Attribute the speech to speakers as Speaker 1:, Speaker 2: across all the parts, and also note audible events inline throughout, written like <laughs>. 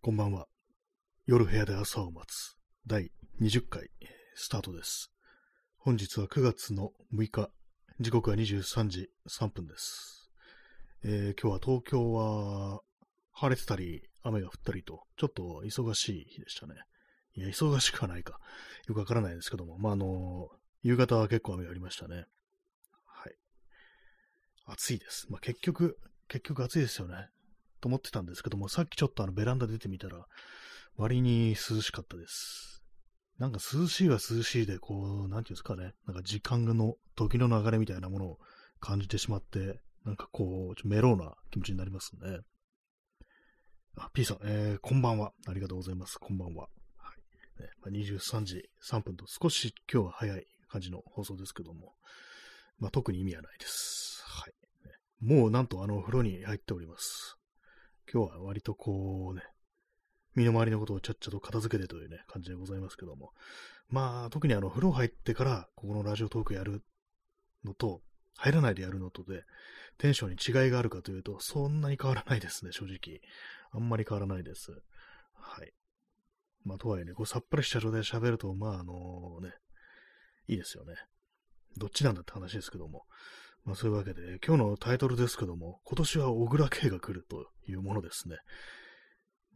Speaker 1: こんばんは。夜部屋で朝を待つ第20回スタートです。本日は9月の6日、時刻は23時3分です。えー今日は東京は晴れてたり雨が降ったりと、ちょっと忙しい日でしたね。いや、忙しくはないか。よくわからないですけども、まあ、あの、夕方は結構雨が降りましたね。はい。暑いです。まあ、結局、結局暑いですよね。と思ってたんですけども、さっきちょっとあのベランダ出てみたら、割に涼しかったです。なんか涼しいは涼しいで、こう、なんていうんですかね、なんか時間の時の流れみたいなものを感じてしまって、なんかこう、メローな気持ちになりますね。あ、P さん、えー、こんばんは。ありがとうございます。こんばんは。はい。ねまあ、23時3分と少し今日は早い感じの放送ですけども、まあ、特に意味はないです。はい。もうなんとあの風呂に入っております。今日は割とこうね、身の回りのことをちゃっちゃと片付けてというね、感じでございますけども。まあ、特にあの、風呂入ってから、ここのラジオトークやるのと、入らないでやるのとで、テンションに違いがあるかというと、そんなに変わらないですね、正直。あんまり変わらないです。はい。まあ、とはいえね、こう、さっぱりした状態で喋ると、まあ、あのね、いいですよね。どっちなんだって話ですけども。まあ、そういうわけで、今日のタイトルですけども、今年は小倉圭が来るというものですね。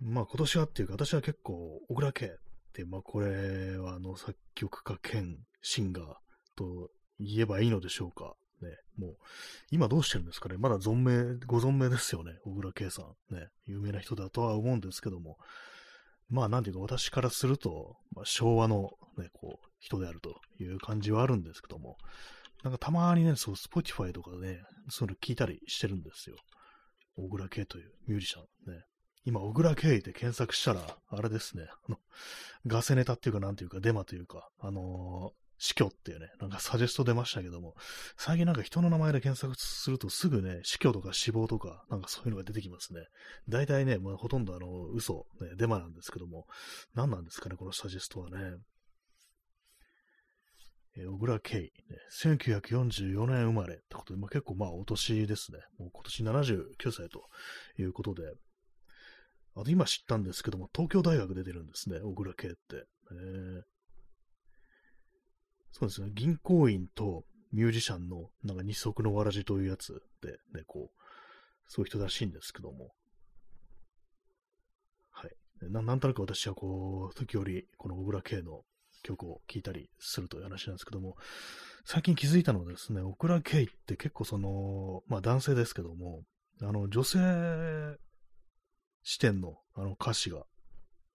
Speaker 1: まあ、今年はっていうか、私は結構、小倉圭って、まあ、これは、あの、作曲家兼シンガーと言えばいいのでしょうか。ね、もう、今どうしてるんですかね。まだ存命、ご存命ですよね。小倉圭さん。ね、有名な人だとは思うんですけども。まあ、なんていうか、私からすると、まあ、昭和の、ね、こう、人であるという感じはあるんですけども、なんかたまにね、そう、Spotify とかでね、そういうの聞いたりしてるんですよ。小倉圭というミュージシャンね。今、小倉圭って検索したら、あれですね、あの、ガセネタっていうか、なんていうか、デマというか、あのー死去っていうね、なんかサジェスト出ましたけども、最近なんか人の名前で検索するとすぐね、死去とか死亡とか、なんかそういうのが出てきますね。大体ね、まあ、ほとんどあの、嘘、ね、デマなんですけども、何なんですかね、このサジェストはね。えー小倉圭、ね、1944年生まれってことで、まあ、結構まあお年ですね。もう今年79歳ということで。あと今知ったんですけども、東京大学出てるんですね、小倉圭って。えーそうですね、銀行員とミュージシャンのなんか二足のわらじというやつで、ね、こう、そういう人らしいんですけども。はい。ななんとなく私はこう、時折、この小倉圭の曲を聴いたりするという話なんですけども、最近気づいたのはですね、小倉圭って結構その、まあ男性ですけども、あの、女性視点のあの歌詞が、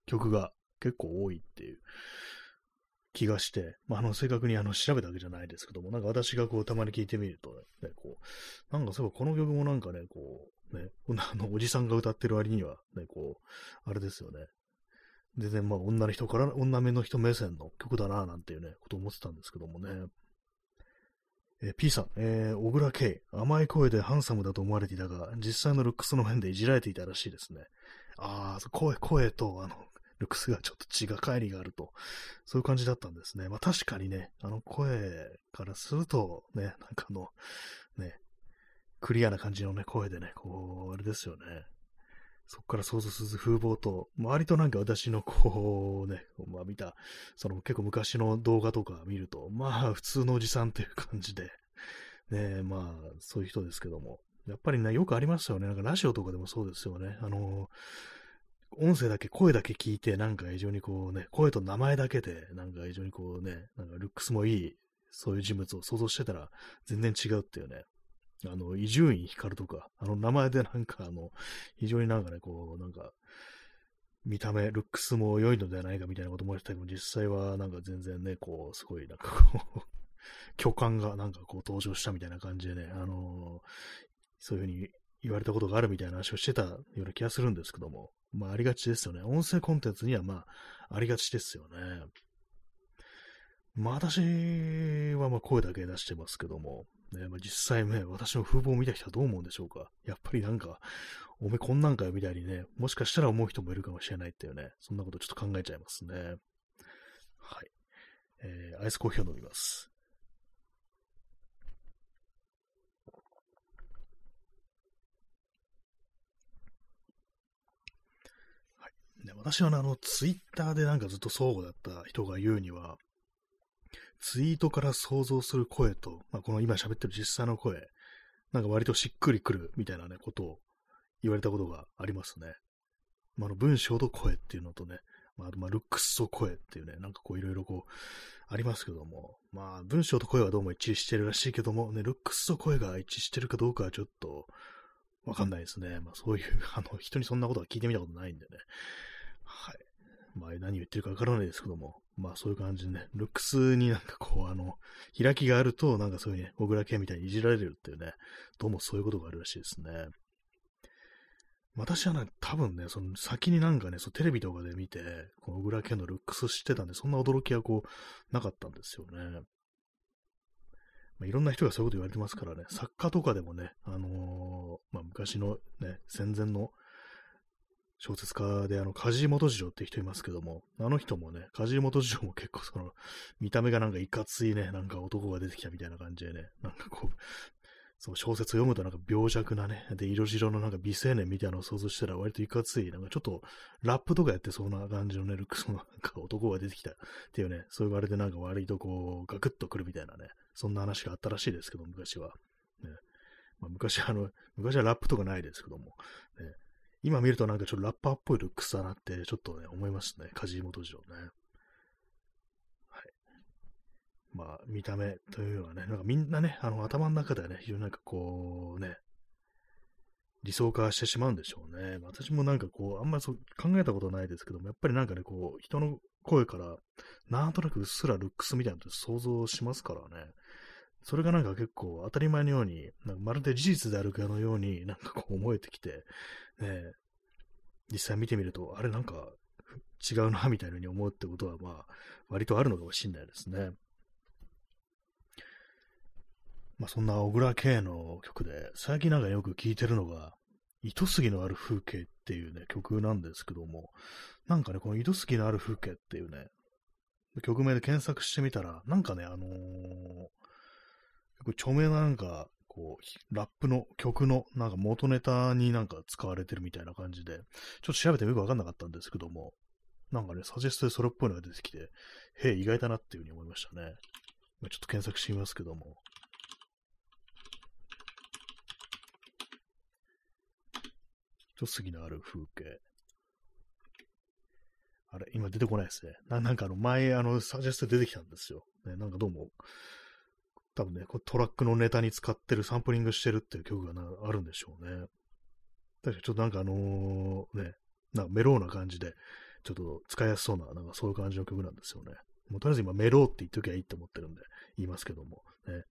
Speaker 1: 曲が結構多いっていう気がして、まあ、あの、正確にあの、調べたわけじゃないですけども、なんか私がこう、たまに聞いてみるとね、こう、なんかそういえばこの曲もなんかね、こう、ね、<laughs> あの、おじさんが歌ってる割には、ね、こう、あれですよね。全然まあ、女の人から、女目の人目線の曲だな、なんていうね、ことを思ってたんですけどもね。えー P さん、えー小倉圭、甘い声でハンサムだと思われていたが、実際のルックスの面でいじられていたらしいですね。ああ、声、声と、あの、ルックスがちょっと血が帰りがあると、そういう感じだったんですね。まあ確かにね、あの声からすると、ね、なんかあの、ね、クリアな感じのね、声でね、こう、あれですよね。そこから想像する風貌と、割となんか私のこうね、まあ見た、その結構昔の動画とか見ると、まあ普通のおじさんっていう感じで、ね、まあそういう人ですけども、やっぱりね、よくありますよね。なんかラジオとかでもそうですよね。あの、音声だけ、声だけ聞いて、なんか非常にこうね、声と名前だけで、なんか非常にこうね、なんかルックスもいい、そういう人物を想像してたら、全然違うっていうね。あの、伊集院光とか、あの名前でなんかあの、非常になんかね、こう、なんか、見た目、ルックスも良いのではないかみたいなことも言ってたけど、実際はなんか全然ね、こう、すごいなんかこう、<laughs> 巨漢がなんかこう登場したみたいな感じでね、あのそういうふうに言われたことがあるみたいな話をしてたような気がするんですけども、まあありがちですよね。音声コンテンツにはまあありがちですよね。まあ私はまあ声だけ出してますけども、ねまあ、実際ね、私の風貌を見た人はどう思うんでしょうか。やっぱりなんか、おめこんなんかよみたいにね、もしかしたら思う人もいるかもしれないっていうね、そんなことちょっと考えちゃいますね。はい。えー、アイスコーヒーを飲みます。はいね、私はねあの、ツイッターでなんかずっと相互だった人が言うには、ツイートから想像する声と、まあ、この今喋ってる実際の声、なんか割としっくりくるみたいなね、ことを言われたことがありますね。まあ、の文章と声っていうのとね、まあ、まあ、ルックスと声っていうね、なんかこういろいろこう、ありますけども、まあ、文章と声はどうも一致してるらしいけども、ね、ルックスと声が一致してるかどうかはちょっと、わかんないですね。まあ、そういう、あの、人にそんなことは聞いてみたことないんでね。はい。まあ、何言ってるかわからないですけども、まあ、そういう感じでね、ルックスになんかこう、あの、開きがあると、なんかそういうね、小倉家みたいにいじられるっていうね、どうもそういうことがあるらしいですね。私はね、多分ね、その先になんかね、そテレビとかで見て、この小倉家のルックス知ってたんで、そんな驚きはこう、なかったんですよね。まあ、いろんな人がそういうこと言われてますからね、作家とかでもね、あのー、まあ、昔のね、戦前の小説家で、あの、梶井元次郎って人いますけども、あの人もね、梶井元次郎も結構その、見た目がなんかいかついね、なんか男が出てきたみたいな感じでね、なんかこう、そう、小説を読むとなんか病弱なね、で、色白のなんか美青年みたいなのを想像したら割といかつい、なんかちょっとラップとかやってそうな感じのね、ルックスのなんか男が出てきたっていうね、そう言われてなんか割とこう、ガクッとくるみたいなね、そんな話があったらしいですけど、昔は。ねまあ、昔あの、昔はラップとかないですけども、ね、今見るとなんかちょっとラッパーっぽいルックスだなって、ちょっとね、思いますね。梶井元次郎ね。はいまあ、見た目というのはね、なんかみんなね、あの、頭の中ではね、非常になんかこう、ね、理想化してしまうんでしょうね。私もなんかこう、あんまりそう考えたことないですけども、やっぱりなんかね、こう、人の声から、なんとなくうっすらルックスみたいなのって想像しますからね。それがなんか結構当たり前のように、なんかまるで事実であるかのように、なんかこう思えてきて、ね、実際見てみると、あれなんか違うな、みたいに思うってことは、まあ、割とあるのかもしれないですね。まあそんな小倉圭の曲で、最近なんかよく聴いてるのが、糸杉のある風景っていうね、曲なんですけども、なんかね、この糸杉のある風景っていうね、曲名で検索してみたら、なんかね、あのー、著名ななんか、こう、ラップの曲のなんか元ネタになんか使われてるみたいな感じで、ちょっと調べてよくわかんなかったんですけども、なんかね、サジェストでそれっぽいのが出てきて、へえ、意外だなっていうふうに思いましたね。ちょっと検索してみますけども。一杉のある風景。あれ、今出てこないですね。ななんかあの、前、あの、サジェスト出てきたんですよ。ね、なんかどうも、多分ね、こトラックのネタに使ってる、サンプリングしてるっていう曲がなあるんでしょうね。確かにちょっとなんかあのー、ね、なんかメローな感じで、ちょっと使いやすそうな、なんかそういう感じの曲なんですよね。もうとりあえず今メローって言っときゃいいって思ってるんで、言いますけども、ね。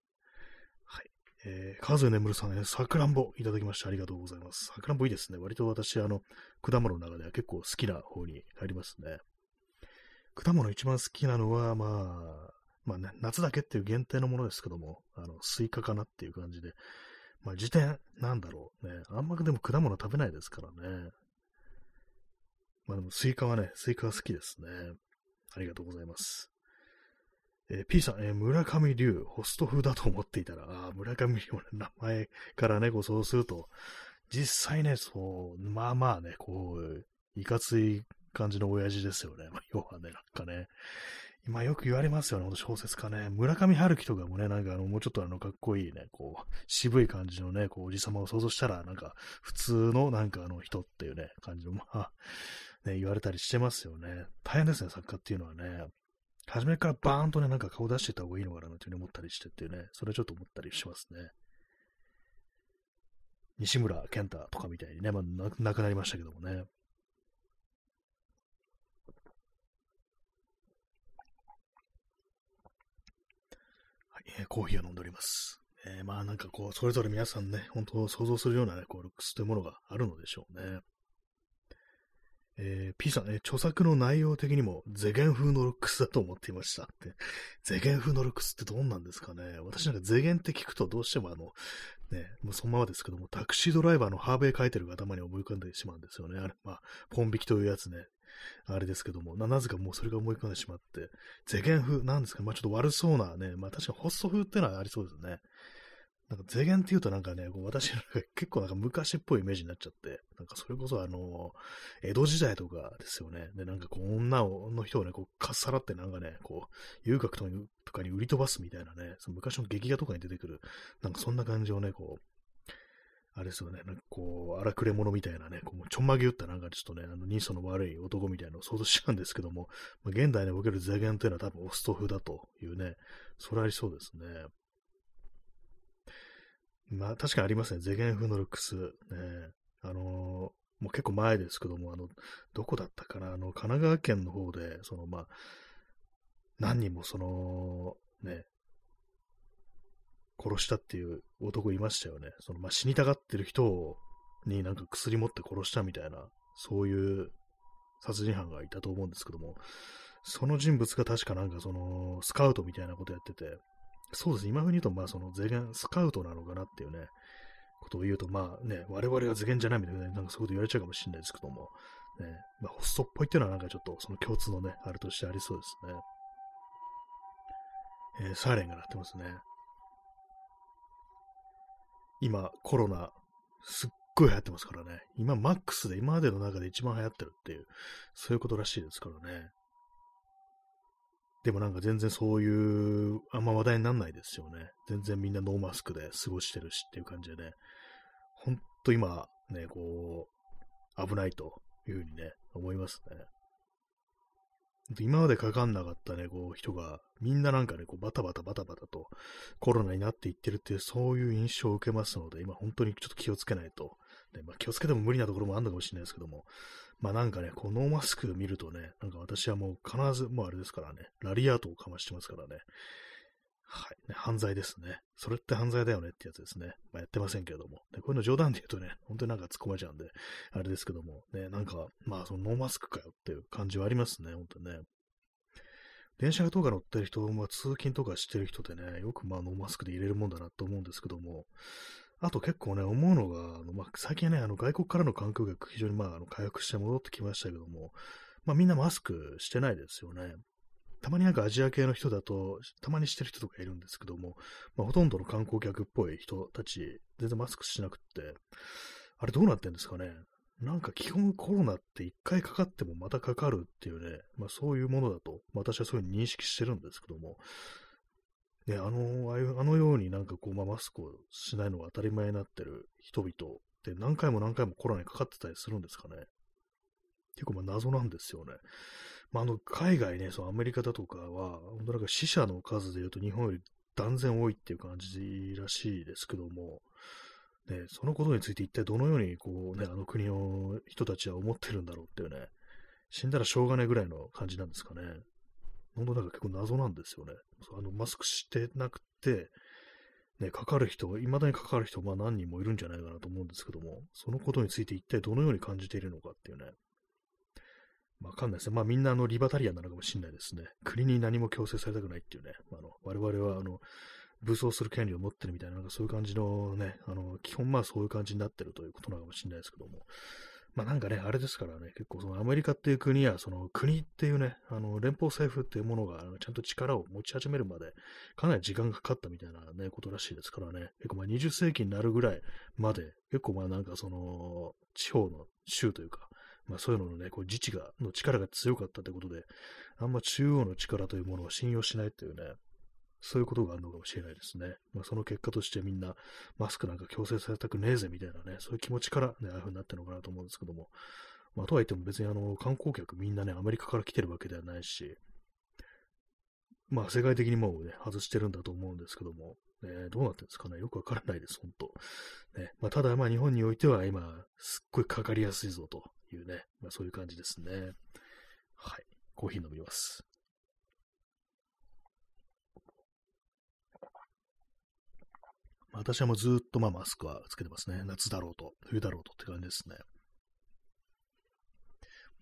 Speaker 1: はいえー、数眠るさん、さくらんぼいただきましてありがとうございます。さくらんぼいいですね。割と私、あの、果物の中では結構好きな方に入りますね。果物一番好きなのは、まあ、まあね、夏だけっていう限定のものですけども、あの、スイカかなっていう感じで、まあ、次点、なんだろうね。あんまでも果物食べないですからね。まあでも、スイカはね、スイカは好きですね。ありがとうございます。えー、P さん、えー、村上龍、ホスト風だと思っていたら、あ村上龍の名前からね、こうそうすると、実際ね、そう、まあまあね、こう、いかつい感じの親父ですよね。まあ、要はね、なんかね、今よく言われますよね、小説家ね。村上春樹とかもね、なんかあの、もうちょっとあの、かっこいいね、こう、渋い感じのね、こう、おじさまを想像したら、なんか、普通のなんかあの、人っていうね、感じの、まあ、ね、言われたりしてますよね。大変ですね、作家っていうのはね。初めからバーンとね、なんか顔出してた方がいいのかなというふうに思ったりしてっていうね、それちょっと思ったりしますね。西村健太とかみたいにね、まあ、亡くなりましたけどもね。え、コーヒーを飲んでおります。えー、まあなんかこう、それぞれ皆さんね、本当想像するようなね、こう、ルックスというものがあるのでしょうね。えー、P さんね、著作の内容的にも、ゼゲン風のルックスだと思っていましたって。ゼゲン風のルックスってどんなんですかね私なんかゼゲンって聞くとどうしてもあの、ね、もうそのままですけども、タクシードライバーのハーベイ書いてるが頭に思い浮かんでしまうんですよね。あれ、まあ、ポン引きというやつね。あれですけども、な、なぜかもうそれが思い浮かんでしまって、ゼゲン風、なんですか？まあちょっと悪そうなね、まあ確かにホスト風ってのはありそうですね。なんか、税源って言うとなんかね、こう私なんか結構なんか昔っぽいイメージになっちゃって、なんかそれこそあの、江戸時代とかですよね。で、なんかこう、女の人をね、こう、かっさらってなんかね、こう、遊郭とかに売り飛ばすみたいなね、その昔の劇画とかに出てくる、なんかそんな感じをね、こう、あれですよね、なんかこう、荒くれ者みたいなね、こうちょんまげ打ったなんかちょっとね、あの、人相の悪い男みたいなのを想像しちゃうんですけども、まあ、現代における税源というのは多分オストフだというね、それありそうですね。まあ、確かにありますね。ゼゲン風のルックス。ね、あのー、もう結構前ですけども、あの、どこだったかな、あの、神奈川県の方で、その、まあ、何人もその、ね、殺したっていう男いましたよね。その、まあ、死にたがってる人になんか薬持って殺したみたいな、そういう殺人犯がいたと思うんですけども、その人物が確かなんかその、スカウトみたいなことやってて、そうです。今風に言うと、まあ、その、ゼゲン、スカウトなのかなっていうね、ことを言うと、まあね、我々はゼゲンじゃないみたいな、なんかそういうこと言われちゃうかもしれないですけども、ね、まあ、ホストっぽいっていうのはなんかちょっと、その共通のね、あれとしてありそうですね。えー、サイレンが鳴ってますね。今、コロナ、すっごい流行ってますからね。今、マックスで、今までの中で一番流行ってるっていう、そういうことらしいですからね。でもなんか全然そういう、あんま話題にならないですよね。全然みんなノーマスクで過ごしてるしっていう感じでね。ほんと今、ね、こう、危ないというふうにね、思いますね。今までかかんなかったね、こう、人が、みんななんかね、こう、バタバタバタバタとコロナになっていってるっていう、そういう印象を受けますので、今本当にちょっと気をつけないと。ねまあ、気をつけても無理なところもあるのかもしれないですけども、まあなんかね、このノーマスク見るとね、なんか私はもう必ず、もうあれですからね、ラリアートをかましてますからね。はい、犯罪ですね。それって犯罪だよねってやつですね。まあ、やってませんけれども。でこういうの冗談で言うとね、本当になんか突っ込まれちゃうんで、あれですけども、ね、なんか、まあそのノーマスクかよっていう感じはありますね、本当にね。電車とか乗ってる人、まあ、通勤とかしてる人でね、よくまあノーマスクで入れるもんだなと思うんですけども、あと結構ね、思うのが、あのまあ、最近ね、あの外国からの観光客、非常にまあ、あの回復して戻ってきましたけども、まあ、みんなマスクしてないですよね。たまになんかアジア系の人だと、たまにしてる人とかいるんですけども、まあ、ほとんどの観光客っぽい人たち、全然マスクしなくって、あれどうなってんですかね。なんか基本コロナって一回かかってもまたかかるっていうね、まあそういうものだと、私はそういうふうに認識してるんですけども、ね、あの、ああのようになんかこう、まあ、マスクをしないのが当たり前になってる人々って何回も何回もコロナにかかってたりするんですかね。結構ま謎なんですよね。まあ、あの、海外ね、そのアメリカだとかは、本当なんか死者の数で言うと日本より断然多いっていう感じらしいですけども、ね、そのことについて一体どのようにこうね、あの国の人たちは思ってるんだろうっていうね、死んだらしょうがないぐらいの感じなんですかね。本当なんか結構謎なんですよね。あのマスクしてなくて、ね、かかる人、未だにかかる人、まあ何人もいるんじゃないかなと思うんですけども、そのことについて一体どのように感じているのかっていうね。わかんないですね。まあみんなあのリバタリアンなのかもしれないですね。国に何も強制されたくないっていうね。あの我々はあの武装する権利を持ってるみたいな、なんかそういう感じのね、あの基本まあそういう感じになってるということなのかもしれないですけども。まあなんかね、あれですからね、結構そのアメリカっていう国や、その国っていうね、あの連邦政府っていうものがちゃんと力を持ち始めるまで、かなり時間がかかったみたいなね、ことらしいですからね、結構まあ20世紀になるぐらいまで、結構まあなんかその、地方の州というか、まあそういうののね、こう自治が、の力が強かったということで、あんま中央の力というものを信用しないっていうね、そういうことがあるのかもしれないですね。まあ、その結果としてみんなマスクなんか強制されたくねえぜみたいなね、そういう気持ちからね、ああいう風になってるのかなと思うんですけども。まあ、とはいっても別にあの、観光客みんなね、アメリカから来てるわけではないし、まあ、世界的にもうね、外してるんだと思うんですけども、ね、どうなってるんですかね、よくわからないです、本当ね、まあ、ただ、まあ、日本においては今、すっごいかかりやすいぞというね、まあ、そういう感じですね。はい。コーヒー飲みます。私はもうずっとまあマスクはつけてますね。夏だろうと、冬だろうとって感じですね。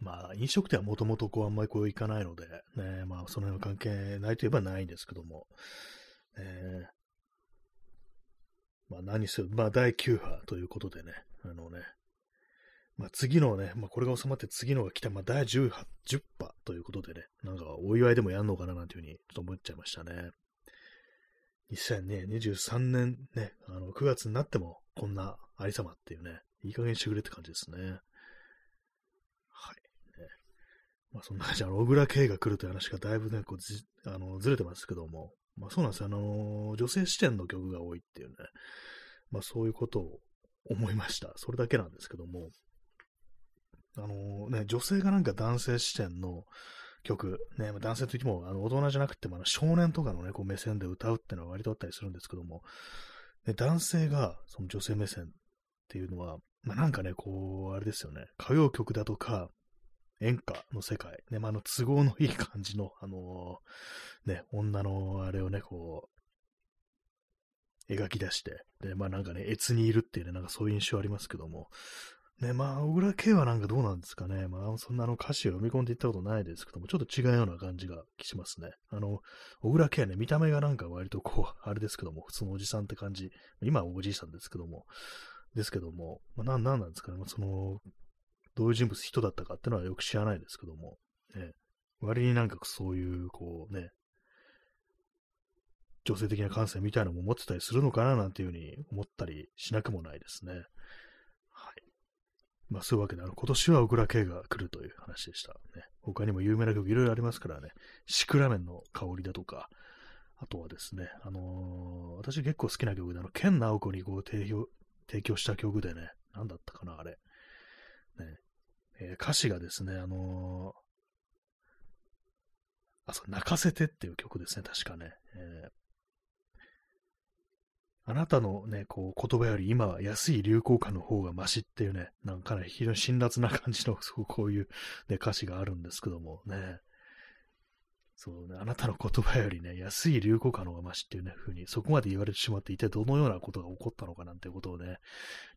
Speaker 1: まあ、飲食店はもともとこうあんまりこう行かないので、ね、まあ、その辺の関係ないといえばないんですけども、えまあ、何せ、まあ、第9波ということでね、あのね、まあ、次のね、まあ、これが収まって次のが来た、まあ、第10波、10波ということでね、なんかお祝いでもやんのかななんていうふうにちょっと思っちゃいましたね。2023年ね、あの、9月になってもこんなありさまっていうね、いい加減してくれって感じですね。はい。ね、まあそんな感じで、あの、小倉圭が来るという話がだいぶね、こうず、あの、ずれてますけども、まあそうなんですよ。あの、女性視点の曲が多いっていうね、まあそういうことを思いました。それだけなんですけども、あのね、女性がなんか男性視点の曲、ね、男性といってもあの大人じゃなくてもあの少年とかのね、こう目線で歌うっていうのは割とあったりするんですけども、ね、男性がその女性目線っていうのは、まあ、なんかね、こう、あれですよね、歌謡曲だとか、演歌の世界、ね、まあ、の都合のいい感じの、あのー、ね、女のあれをね、こう、描き出して、で、まあなんかね、越にいるっていうね、なんかそういう印象ありますけども、ね、まあ、小倉圭はなんかどうなんですかね。まあ、そんなあの歌詞を読み込んでいったことないですけども、ちょっと違うような感じがしますね。あの、小倉圭はね、見た目がなんか割とこう、あれですけども、普通のおじさんって感じ。今はおじいさんですけども、ですけども、まあ、なん、なんなんですかね。まあその、どういう人物、人だったかっていうのはよく知らないですけども、ね、割になんかそういう、こうね、女性的な感性みたいなのも持ってたりするのかななんていうふうに思ったりしなくもないですね。まあ、そういうわけで、あの、今年は小倉圭が来るという話でした。ね。他にも有名な曲いろいろありますからね。シクラメンの香りだとか、あとはですね、あのー、私結構好きな曲で、あの、ケンナオコにこう提供、提供した曲でね、なんだったかな、あれ。ね。えー、歌詞がですね、あのー、あ、そう、泣かせてっていう曲ですね、確かね。えーあなたのね、こう、言葉より今は安い流行歌の方がマシっていうね、なんかね、非常に辛辣な感じの、<laughs> そうこういう、ね、歌詞があるんですけどもね。そうね、あなたの言葉よりね、安い流行歌の方がマシっていうね、風に、そこまで言われてしまっていて、どのようなことが起こったのかなんてことをね、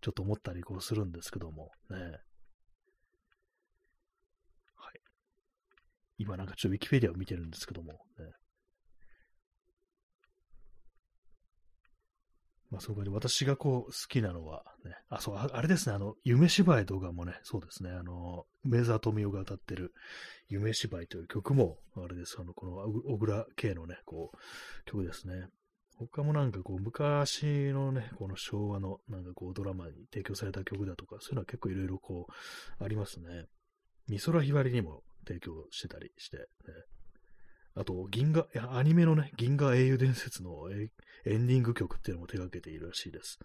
Speaker 1: ちょっと思ったりこうするんですけども、ね。はい。今なんかちょっとウィキペディアを見てるんですけども、ね。まあ、そこで私がこう好きなのは、ね、あ、そう、あれですね、あの、夢芝居とかもね、そうですね、あの、梅沢富美男が歌ってる夢芝居という曲も、あれです、あの、この小倉圭のね、こう、曲ですね。他もなんかこう、昔のね、この昭和のなんかこう、ドラマに提供された曲だとか、そういうのは結構いろいろこう、ありますね。美空ひばりにも提供してたりして、ね、あと、銀河、や、アニメのね、銀河英雄伝説のエンディング曲っていうのも手掛けているらしいです。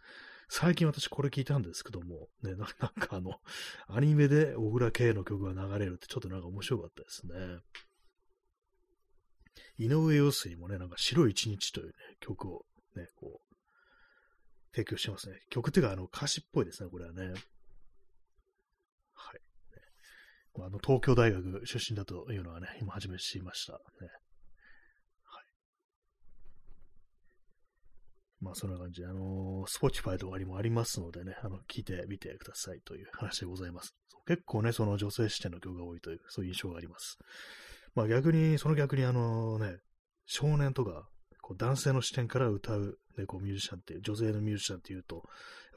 Speaker 1: 最近私これ聞いたんですけども、ね、な <laughs> んかあの、アニメで小倉圭の曲が流れるってちょっとなんか面白かったですね。井上陽水もね、なんか白い一日というね、曲をね、こう、提供してますね。曲っていうか、あの、歌詞っぽいですね、これはね。はい。あの、東京大学出身だというのはね、今初めて知りました。ね。まあそんな感じで、あのー、Spotify とかにもありますのでね、あの、聞いてみてくださいという話でございます。結構ね、その女性視点の曲が多いという、そういう印象があります。まあ逆に、その逆にあのね、少年とか、こう男性の視点から歌う、ね、こうミュージシャンって、女性のミュージシャンっていうと、やっ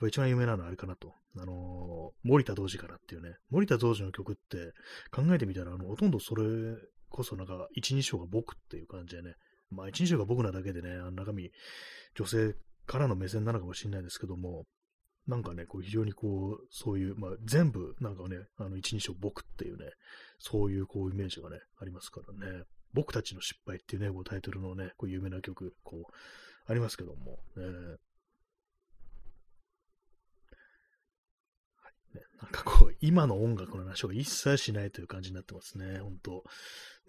Speaker 1: ぱ一番有名なのはあれかなと。あのー、森田童子かなっていうね。森田童子の曲って考えてみたら、あの、ほとんどそれこそなんか、一、二章が僕っていう感じでね。まあ、一、日が僕なだけでね、あの中身、女性からの目線なのかもしれないですけども、なんかね、こう非常にこう、そういう、まあ、全部、なんかね、あの、一日を僕っていうね、そういうこう、イメージがね、ありますからね。僕たちの失敗っていうね、こうタイトルのね、こう有名な曲、こう、ありますけども、ね。はいね、なんかこう、今の音楽の話を一切しないという感じになってますね、本当。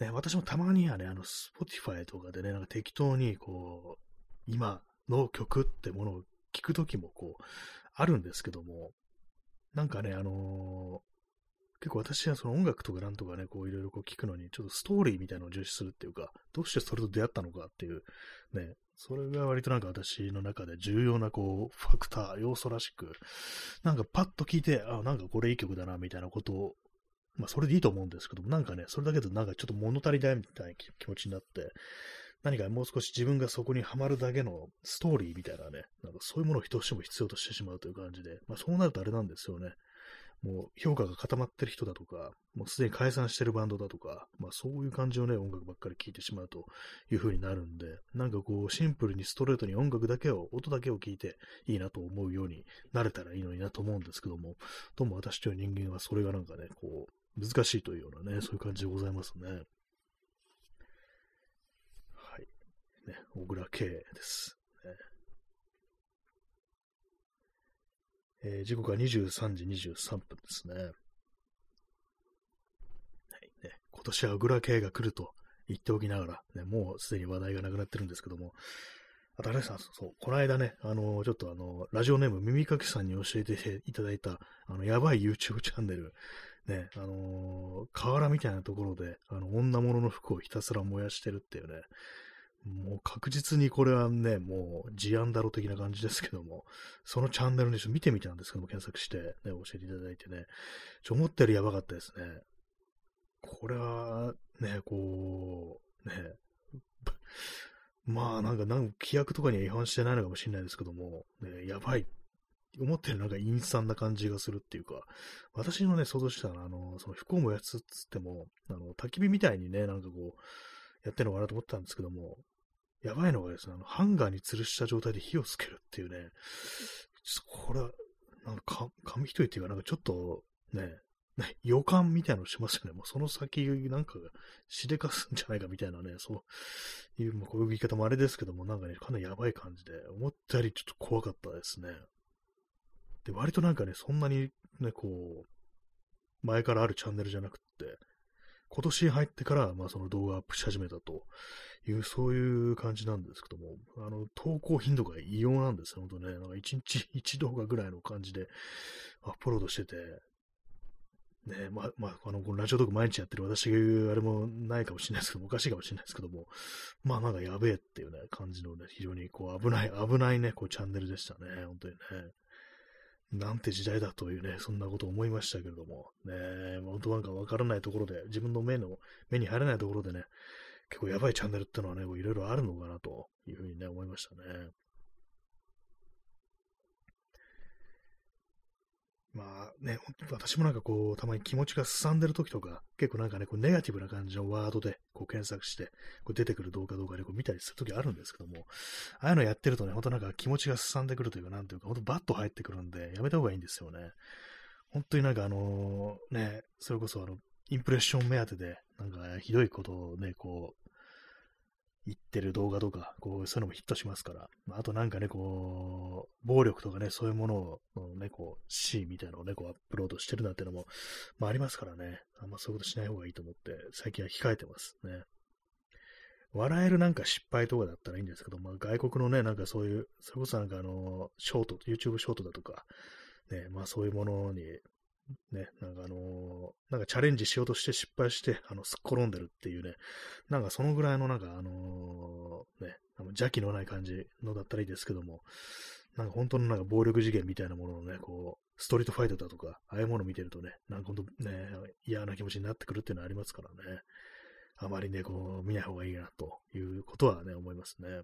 Speaker 1: ね、私もたまにはね、あの、Spotify とかでね、なんか適当に、こう、今の曲ってものを聞くときもこう、あるんですけども、なんかね、あのー、結構私はその音楽とかなんとかね、こういろいろこう聞くのに、ちょっとストーリーみたいなのを重視するっていうか、どうしてそれと出会ったのかっていう、ね、それが割となんか私の中で重要なこう、ファクター、要素らしく、なんかパッと聞いて、あ、なんかこれいい曲だな、みたいなことを、まあそれでいいと思うんですけども、なんかね、それだけでなんかちょっと物足りないみたいな気持ちになって、何かもう少し自分がそこにはまるだけのストーリーみたいなね、なんかそういうものを人としても必要としてしまうという感じで、まあそうなるとあれなんですよね。もう評価が固まってる人だとか、もうすでに解散してるバンドだとか、まあそういう感じのね、音楽ばっかり聴いてしまうという風になるんで、なんかこうシンプルにストレートに音楽だけを、音だけを聴いていいなと思うようになれたらいいのになと思うんですけども、どうも私という人間はそれがなんかね、こう、難しいというようなね、そういう感じでございますね。はい。ね、小倉圭です。えー、時刻は23時23分ですね。はい。ね今年は小倉圭が来ると言っておきながら、ね、もうすでに話題がなくなってるんですけども、あとあれさん、そう、この間ね、あの、ちょっとあの、ラジオネーム耳かきさんに教えていただいた、あの、やばい YouTube チャンネル、ね、あのー、河原みたいなところで、あの、女物の服をひたすら燃やしてるっていうね、もう確実にこれはね、もう事案だろ的な感じですけども、そのチャンネルにちょっと見てみたんですけども、検索して、ね、教えていただいてね、ちょ、思ったよりやばかったですね。これは、ね、こう、ね、まあなんか、なんか規約とかには違反してないのかもしれないですけども、ね、やばい。思ってるなんか陰惨な感じがするっていうか、私のね、想像したら、あの、その不幸もやつつっても、あの、焚き火みたいにね、なんかこう、やってるのかなと思ったんですけども、やばいのがですね、あの、ハンガーに吊るした状態で火をつけるっていうね、ちょっとこれは、なんか、紙一重っていうか、なんかちょっと、ね、ね、予感みたいなのしますよね。もうその先、なんかしでかすんじゃないかみたいなね、そういう、まあ、こういう言い方もあれですけども、なんかね、かなりやばい感じで、思ったよりちょっと怖かったですね。で、割となんかね、そんなにね、こう、前からあるチャンネルじゃなくって、今年入ってから、まあ、その動画アップし始めたという、そういう感じなんですけども、あの、投稿頻度が異様なんですよ、本当ね。なんか1日 <laughs> 1動画ぐらいの感じでアップロードしてて、ねまあ、まあ、あの、このラジオトーク毎日やってる私が言うあれもないかもしれないですけども、おかしいかもしれないですけども、まあなんかやべえっていうね、感じのね、非常にこう危ない、危ないね、こうチャンネルでしたね、本当にね。なんて時代だというね、そんなこと思いましたけれども、ね、本当なんかわからないところで、自分の目の、目に入らないところでね、結構やばいチャンネルってのはね、いろいろあるのかなというふうにね、思いましたね。まあね、私もなんかこう、たまに気持ちがすさんでる時とか、結構なんかね、こうネガティブな感じのワードでこう検索して、こう出てくる動画動画でこう見たりする時あるんですけども、ああいうのやってるとね、ほんとなんか気持ちがすさんでくるというか、なんていうか、ほんとバッと入ってくるんで、やめた方がいいんですよね。本当になんかあのね、それこそあの、インプレッション目当てで、なんかひどいことをね、こう、言ってる動画とか、こう、そういうのもヒットしますから、まあ、あとなんかね、こう、暴力とかね、そういうものを、ね、こう、シーンみたいなのをね、こう、アップロードしてるなんてのも、まあ、ありますからね、あんまそういうことしない方がいいと思って、最近は控えてます。ね。笑えるなんか失敗とかだったらいいんですけど、まあ、外国のね、なんかそういう、それこそなんかあの、ショート、YouTube ショートだとか、ね、まあそういうものにね、なんかあのー、なんかチャレンジしようとして失敗して、<laughs> あの、すっ転んでるっていうね、なんかそのぐらいのなんかあのー、ね、あの邪気のない感じのだったらいいですけども、なんか本当のなんか暴力事件みたいなものをね、こう、ストリートファイトだとか、ああいうもの見てるとね、なんか本当ね、嫌な気持ちになってくるっていうのはありますからね、あまりね、こう、見ない方がいいな、ということはね、思いますね。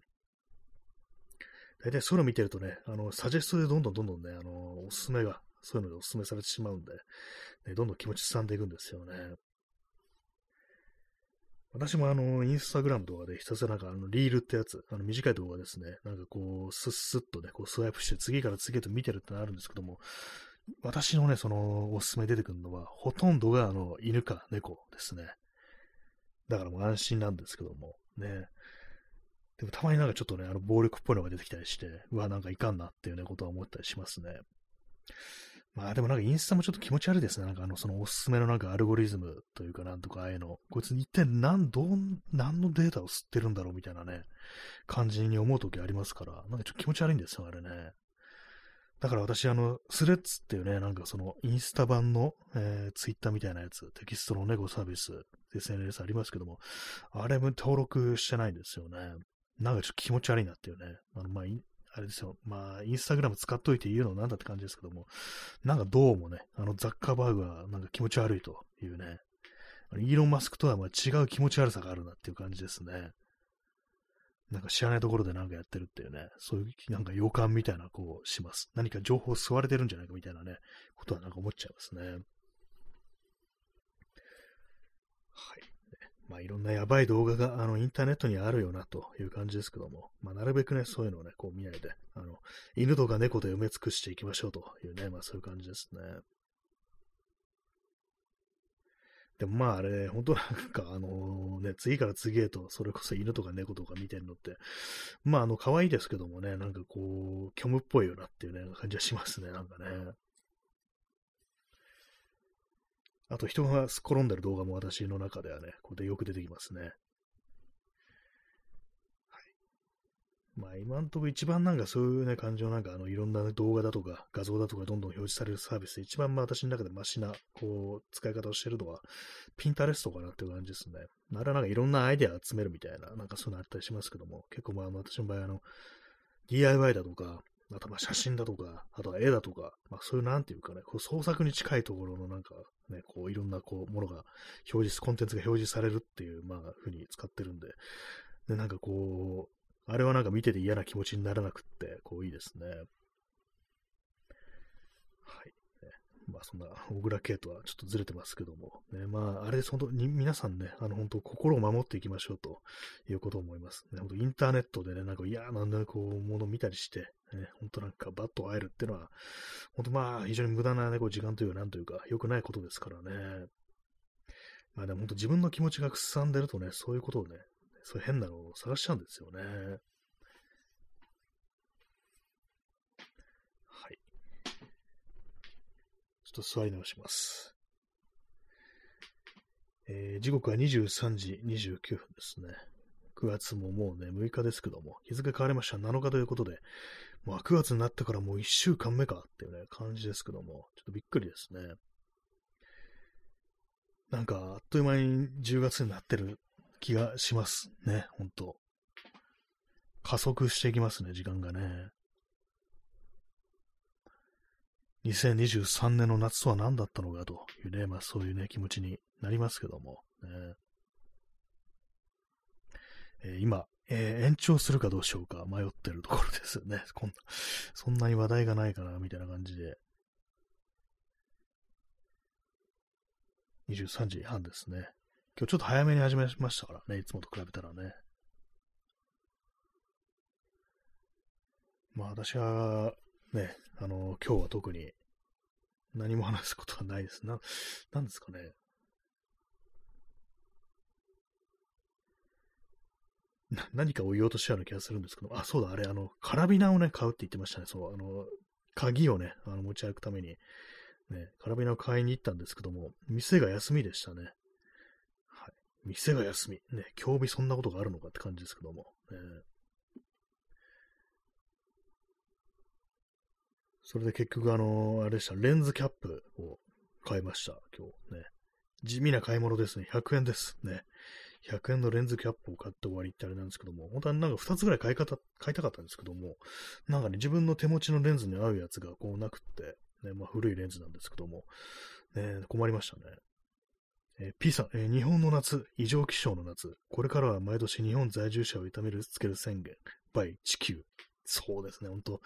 Speaker 1: 大体そういうの見てるとね、あの、サジェストでどんどんどんどんね、あの、おすすめがそういうのでお勧めされてしまうんで、ね、どんどん気持ちすさんでいくんですよね。私もあの、インスタグラムとかでひたすらなんかあの、リールってやつ、あの、短い動画ですね。なんかこう、スッスッとね、こう、スワイプして次から次へと見てるってのあるんですけども、私のね、その、おすすめ出てくるのは、ほとんどがあの、犬か猫ですね。だからもう安心なんですけども、ね。でもたまになんかちょっとね、あの、暴力っぽいのが出てきたりして、うわ、なんかいかんなっていうね、ことは思ったりしますね。まあでもなんかインスタもちょっと気持ち悪いですね。なんかあの、そのおすすめのなんかアルゴリズムというかなんとかああいうの。こいつ一体何、どん、何のデータを吸ってるんだろうみたいなね、感じに思うときありますから、なんかちょっと気持ち悪いんですよ、あれね。だから私、あの、スレッツっていうね、なんかそのインスタ版の、えー、ツイッターみたいなやつ、テキストのネゴサービス、SNS ありますけども、あれも登録してないんですよね。なんかちょっと気持ち悪いなっていうね。あの、まあ、あれですよ、まあ、インスタグラム使っといて言うのなんだって感じですけども、なんかどうもね、あのザッカーバーグはなんか気持ち悪いというね、イーロン・マスクとはま違う気持ち悪さがあるなっていう感じですね。なんか知らないところでなんかやってるっていうね、そういうなんか予感みたいなこうします。何か情報を吸われてるんじゃないかみたいなね、ことはなんか思っちゃいますね。はい。まあいろんなやばい動画があのインターネットにあるよなという感じですけども、まあなるべくね、そういうのをね、こう見ないで、あの、犬とか猫で埋め尽くしていきましょうというね、まあそういう感じですね。でもまああれ、本当なんかあのね、次から次へと、それこそ犬とか猫とか見てるのって、まああの、可愛いですけどもね、なんかこう、虚無っぽいよなっていうね、感じはしますね、なんかね。あと人が転んでる動画も私の中ではね、ここでよく出てきますね。まあ今んとこ一番なんかそういうね感じのなんかあのいろんな動画だとか画像だとかどんどん表示されるサービスで一番まあ私の中でマシなこう使い方をしてるのはピンタレストかなっていう感じですね。あれはなんかいろんなアイデア集めるみたいななんかそういうのあったりしますけども結構まあ私の場合あの DIY だとかあとまあ写真だとか、あとは絵だとか、まあそういうなんていうかね、こう創作に近いところのなんかね、こういろんなこうものが表示、コンテンツが表示されるっていう、まあふうに使ってるんで、で、なんかこう、あれはなんか見てて嫌な気持ちにならなくって、こういいですね。はい。ね、まあそんな、小倉系とはちょっとずれてますけども、ね、まああれ、本当に皆さんね、あの本当心を守っていきましょうということを思います。ね、本当インターネットでね、なんか嫌なね、こう、もの見たりして、ね、本当なんかバッと会えるっていうのは、本当まあ非常に無駄なね、こう時間というか、なんというか、良くないことですからね。まあでも本当自分の気持ちがくすさんでるとね、そういうことをね、そういう変なのを探しちゃうんですよね。はい。ちょっと座り直します。えー、時刻は23時29分ですね。9月ももうね、6日ですけども、日付変わりました7日ということで、もう9月になってからもう1週間目かっていうね、感じですけども、ちょっとびっくりですね。なんか、あっという間に10月になってる気がしますね、ほんと。加速していきますね、時間がね。2023年の夏とは何だったのかというね、まあそういうね、気持ちになりますけども、ね。えー、今、えー、延長するかどうしようか迷ってるところですよね。<laughs> こんな、そんなに話題がないかな、みたいな感じで。23時半ですね。今日ちょっと早めに始めましたからね、いつもと比べたらね。まあ私は、ね、あの、今日は特に何も話すことはないです。な、なんですかね。な、何かを言おうとしたような気がするんですけど、あ、そうだ、あれ、あの、カラビナをね、買うって言ってましたね。そう、あの、鍵をね、あの持ち歩くために、ね、カラビナを買いに行ったんですけども、店が休みでしたね。はい店が休み。ね、興味そんなことがあるのかって感じですけども。ね、それで結局、あの、あれでした、レンズキャップを買いました、今日ね。地味な買い物ですね。100円ですね。100円のレンズキャップを買って終わりってあれなんですけども、本当はなんか2つぐらい買い方、買いたかったんですけども、なんかね、自分の手持ちのレンズに合うやつがこうなくって、ね、まあ古いレンズなんですけども、ね、困りましたね。えー、P さん、えー、日本の夏、異常気象の夏。これからは毎年日本在住者を痛めるつける宣言。by 地球。そうですね、ほんと。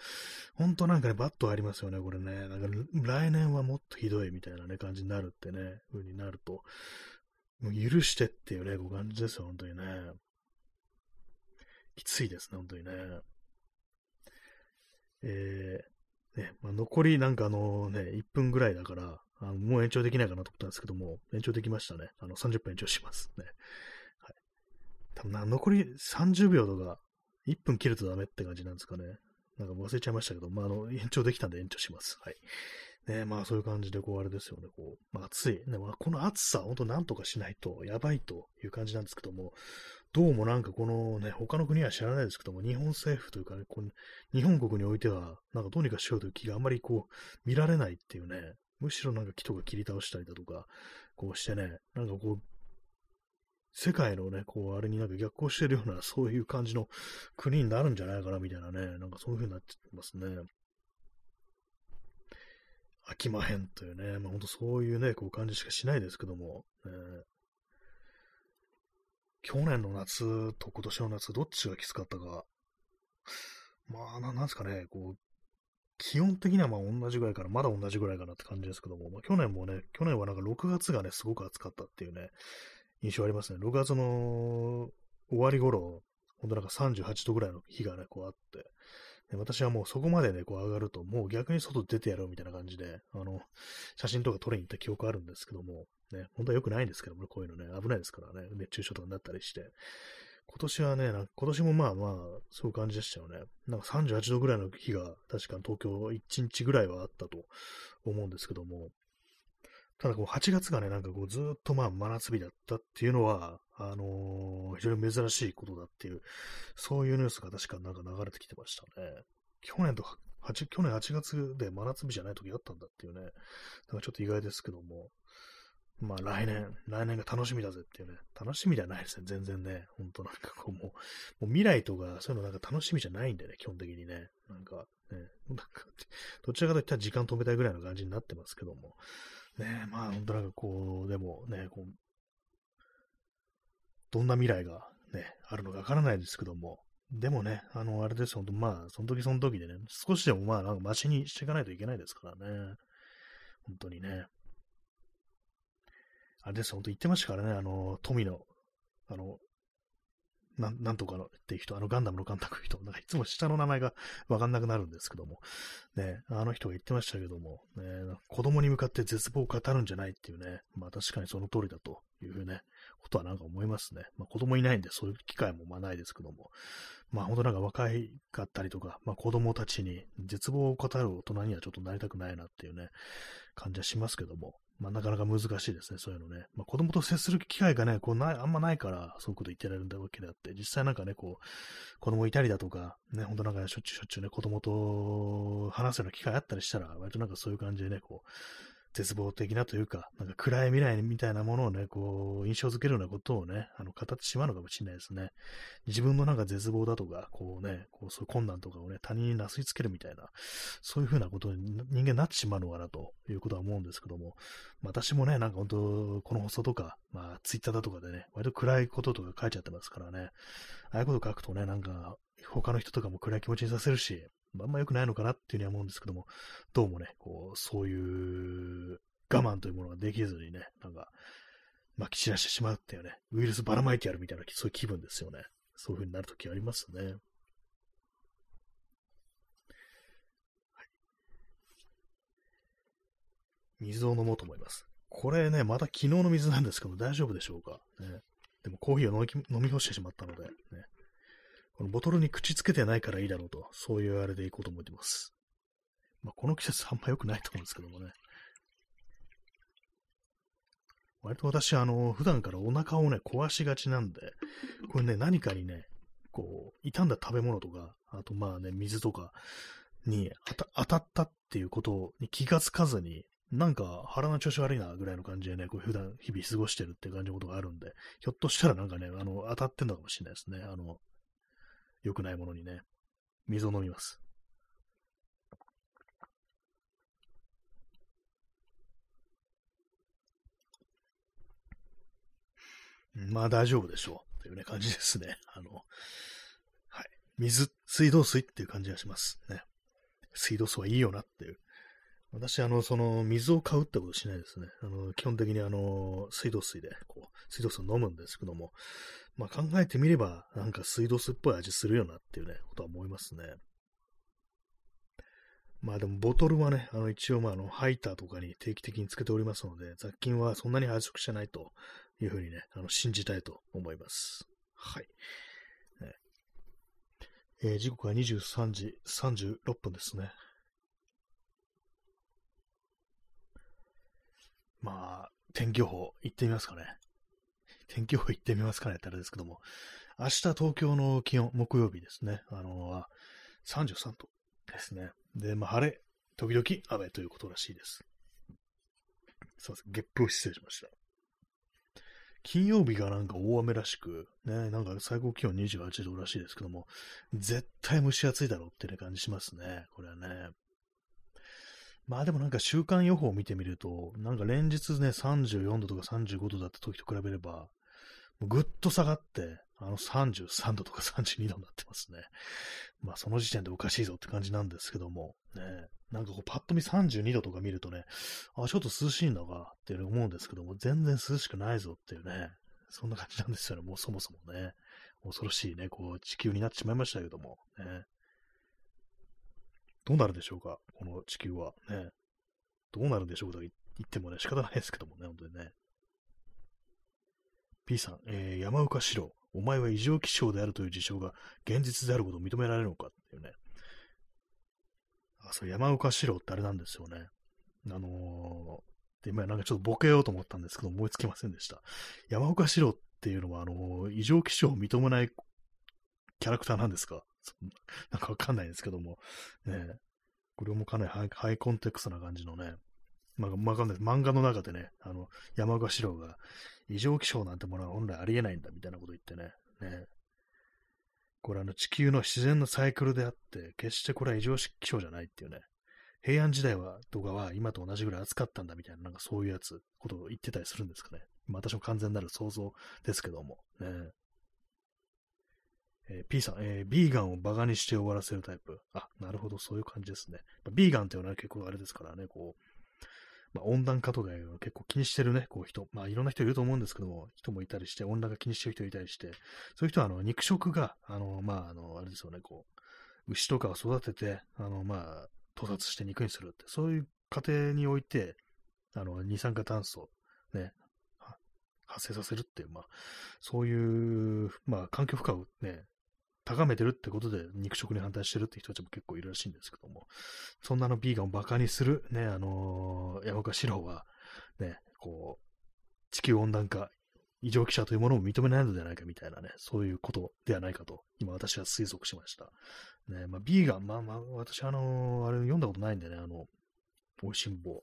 Speaker 1: ほんとなんかね、バッとありますよね、これね。なんか来年はもっとひどいみたいなね、感じになるってね、風になると。もう許してっていうね、こう感じですよ、本当にね。きついですね、本当にね。えー、ね、まあ、残りなんかあのね、1分ぐらいだから、あのもう延長できないかなと思ったんですけども、延長できましたね。あの、30分延長しますね。はい。多分な、残り30秒とか、1分切るとダメって感じなんですかね。なんか忘れちゃいましたけど、まあ、あの、延長できたんで延長します。はい。ねまあそういう感じで、こう、あれですよね、こう、まあ暑い。ね、まあこの暑さ、ほんとなんとかしないとやばいという感じなんですけども、どうもなんかこのね、他の国は知らないですけども、日本政府というかね、こ日本国においては、なんかどうにかしようという気があんまりこう、見られないっていうね、むしろなんか木とか切り倒したりだとか、こうしてね、なんかこう、世界のね、こう、あれになんか逆行してるような、<laughs> そういう感じの国になるんじゃないかな、みたいなね、なんかそういう風になってますね。飽きまへんというね、まあ本当そういうね、こう感じしかしないですけども、ね、去年の夏と今年の夏、どっちがきつかったか。まあ、ななんですかね、こう、気温的にはまあ同じぐらいから、まだ同じぐらいかなって感じですけども、まあ、去年もね、去年はなんか6月がね、すごく暑かったっていうね、印象ありますね。6月の終わり頃、ほんとなんか38度ぐらいの日がね、こうあって、で私はもうそこまでね、こう上がると、もう逆に外出てやろうみたいな感じで、あの、写真とか撮りに行った記憶あるんですけども、ね、本当は良くないんですけども、こういうのね、危ないですからね、熱中症とかになったりして。今年はね、今年もまあまあ、そういう感じでしたよね。なんか38度ぐらいの日が、確か東京1日ぐらいはあったと思うんですけども、ただこう8月がね、なんかこうずっとまあ真夏日だったっていうのは、あのー、非常に珍しいことだっていう、そういうニュースが確かなんか流れてきてましたね。去年と8、去年8月で真夏日じゃない時あったんだっていうね、なんかちょっと意外ですけども、まあ来年、来年が楽しみだぜっていうね、楽しみではないですね、全然ね。ほんとなんかこうもう、もう未来とかそういうのなんか楽しみじゃないんでね、基本的にね。なんかね、なんか、どちらかといったら時間止めたいぐらいの感じになってますけども。ねえまあ本当なんかこう、でもね、こう、どんな未来がね、あるのかわからないですけども、でもね、あの、あれです、本当まあ、その時その時でね、少しでもまあ、なんかマシにしていかないといけないですからね。本当にね。あれです、本当言ってましたからね、あの、富の、あの、なん、なんとかのっていう人、あのガンダムの監督人、なんかいつも下の名前がわかんなくなるんですけども、ね、あの人が言ってましたけども、ね、子供に向かって絶望を語るんじゃないっていうね、まあ確かにその通りだというね、ことはなんか思いますね。まあ子供いないんでそういう機会もまあないですけども、まあ本当なんか若いかったりとか、まあ子供たちに絶望を語る大人にはちょっとなりたくないなっていうね、感じはしますけども、まあ、なかなか難しいですね、そういうのね。まあ、子供と接する機会がね、こうない、あんまないから、そういうこと言ってられるんだわけであって、実際なんかね、こう、子供いたりだとか、ね、ほんとなんかしょっちゅうしょっちゅうね、子供と話すような機会あったりしたら、割となんかそういう感じでね、こう、絶望的なというか、なんか暗い未来みたいなものをね、こう、印象づけるようなことをね、あの、語ってしまうのかもしれないですね。自分のなんか絶望だとか、こうね、こう、そういう困難とかをね、他人になすりつけるみたいな、そういうふうなことに人間になってしまうのかなということは思うんですけども、私もね、なんか本当、この放送とか、まあ、ツイッターだとかでね、割と暗いこととか書いちゃってますからね、ああいうこと書くとね、なんか、他の人とかも暗い気持ちにさせるし、あんま良くないのかなっていうふうには思うんですけども、どうもね、こう、そういう我慢というものができずにね、なんか、撒き散らしてしまうっていうね、ウイルスばらまいてやるみたいな、そういう気分ですよね。そういう風になるときありますね。水を飲もうと思います。これね、また昨日の水なんですけど、大丈夫でしょうか？ね、でもコーヒーを飲み干してしまったので、ね、このボトルに口つけてないからいいだろうと、そういうあれでいこうと思ってます。まあ、この季節あんま良くないと思うんですけどもね。割と私、あの、普段からお腹をね、壊しがちなんで、これね、何かにね、こう、傷んだ食べ物とか、あとまあね、水とかに当たったっていうことに気がつかずに、なんか腹の調子悪いなぐらいの感じでね、こう普段日々過ごしてるって感じのことがあるんで、ひょっとしたらなんかね、あの、当たってんのかもしれないですね。あの、良くないものにね。水を飲みます。まあ大丈夫でしょう。というね、感じですね。<laughs> あの、はい。水、水道水っていう感じがしますね。水道水はいいよなっていう。私、あの、その、水を買うってことしないですね。あの、基本的にあの、水道水で、こう、水道水を飲むんですけども、まあ考えてみれば、なんか水道水っぽい味するよなっていうね、ことは思いますね。まあでもボトルはね、あの一応まああのハイターとかに定期的につけておりますので、雑菌はそんなに繁殖してないというふうにね、あの信じたいと思います。はい。ねえー、時刻は23時36分ですね。まあ、天気予報行ってみますかね。天気予報行ってみますかねってあれですけども、明日東京の気温、木曜日ですね。あのー、33度ですね。で、まあ、晴れ、時々雨ということらしいです。すいません、ゲップを失礼しました。金曜日がなんか大雨らしく、ね、なんか最高気温28度らしいですけども、絶対蒸し暑いだろうってね感じしますね。これはね。まあでもなんか週間予報を見てみると、なんか連日ね、34度とか35度だった時と比べれば、ぐっと下がって、あの33度とか32度になってますね。まあその時点でおかしいぞって感じなんですけども、ね、なんかこうパッと見32度とか見るとね、あ、ちょっと涼しいんだがっていう思うんですけども、全然涼しくないぞっていうね、そんな感じなんですよね、もうそもそもね。恐ろしいね、こう地球になってしまいましたけども、ね。どうなるでしょうか、この地球はね。どうなるでしょうと言ってもね、仕方ないですけどもね、本当にね。P さん、えー、山岡四郎、お前は異常気象であるという事象が現実であることを認められるのか？っていうね。あ、そう、山岡四郎ってあれなんですよね。あのー、で、今なんかちょっとボケようと思ったんですけど、思いつきませんでした。山岡四郎っていうのは、あのー、異常気象を認めないキャラクターなんですか？なんかわかんないんですけども、ね、これもかなりハイハイコンテクストな感じのね、まあ、わかんない。漫画の中でね、あの、山岡四郎が、異常気象なんてものは本来ありえないんだみたいなこと言ってね、ね。これあの地球の自然のサイクルであって、決してこれは異常気象じゃないっていうね。平安時代は、とかは今と同じぐらい暑かったんだみたいな、なんかそういうやつ、ことを言ってたりするんですかね。私も完全なる想像ですけども。ね。えー、P さん、えー、ビーガンをバカにして終わらせるタイプ。あ、なるほど、そういう感じですね。ビーガンっていうのは結構あれですからね、こう、まあ、温暖化とかいうの結構気にしてるね、こう人、まあいろんな人いると思うんですけども、人もいたりして、温暖化気にしてる人いたりして、そういう人はあの肉食が、あの、まあ、あの、あれですよね、こう、牛とかを育てて、あの、まあ、屠殺して肉にするって、そういう過程において、あの、二酸化炭素、ね、発生させるっていう、まあ、そういう、まあ、環境負荷をね、高めてるってことで肉食に反対してるって人たちも結構いるらしいんですけども、そんなのビーガンをバカにするね、あのー、山岡四郎は、ね、こう、地球温暖化、異常気象というものを認めないのではないかみたいなね、そういうことではないかと、今私は推測しました。ね、まあ、ビーガン、まあまあ、私あのー、あれ読んだことないんでね、あの、美味しんぼ。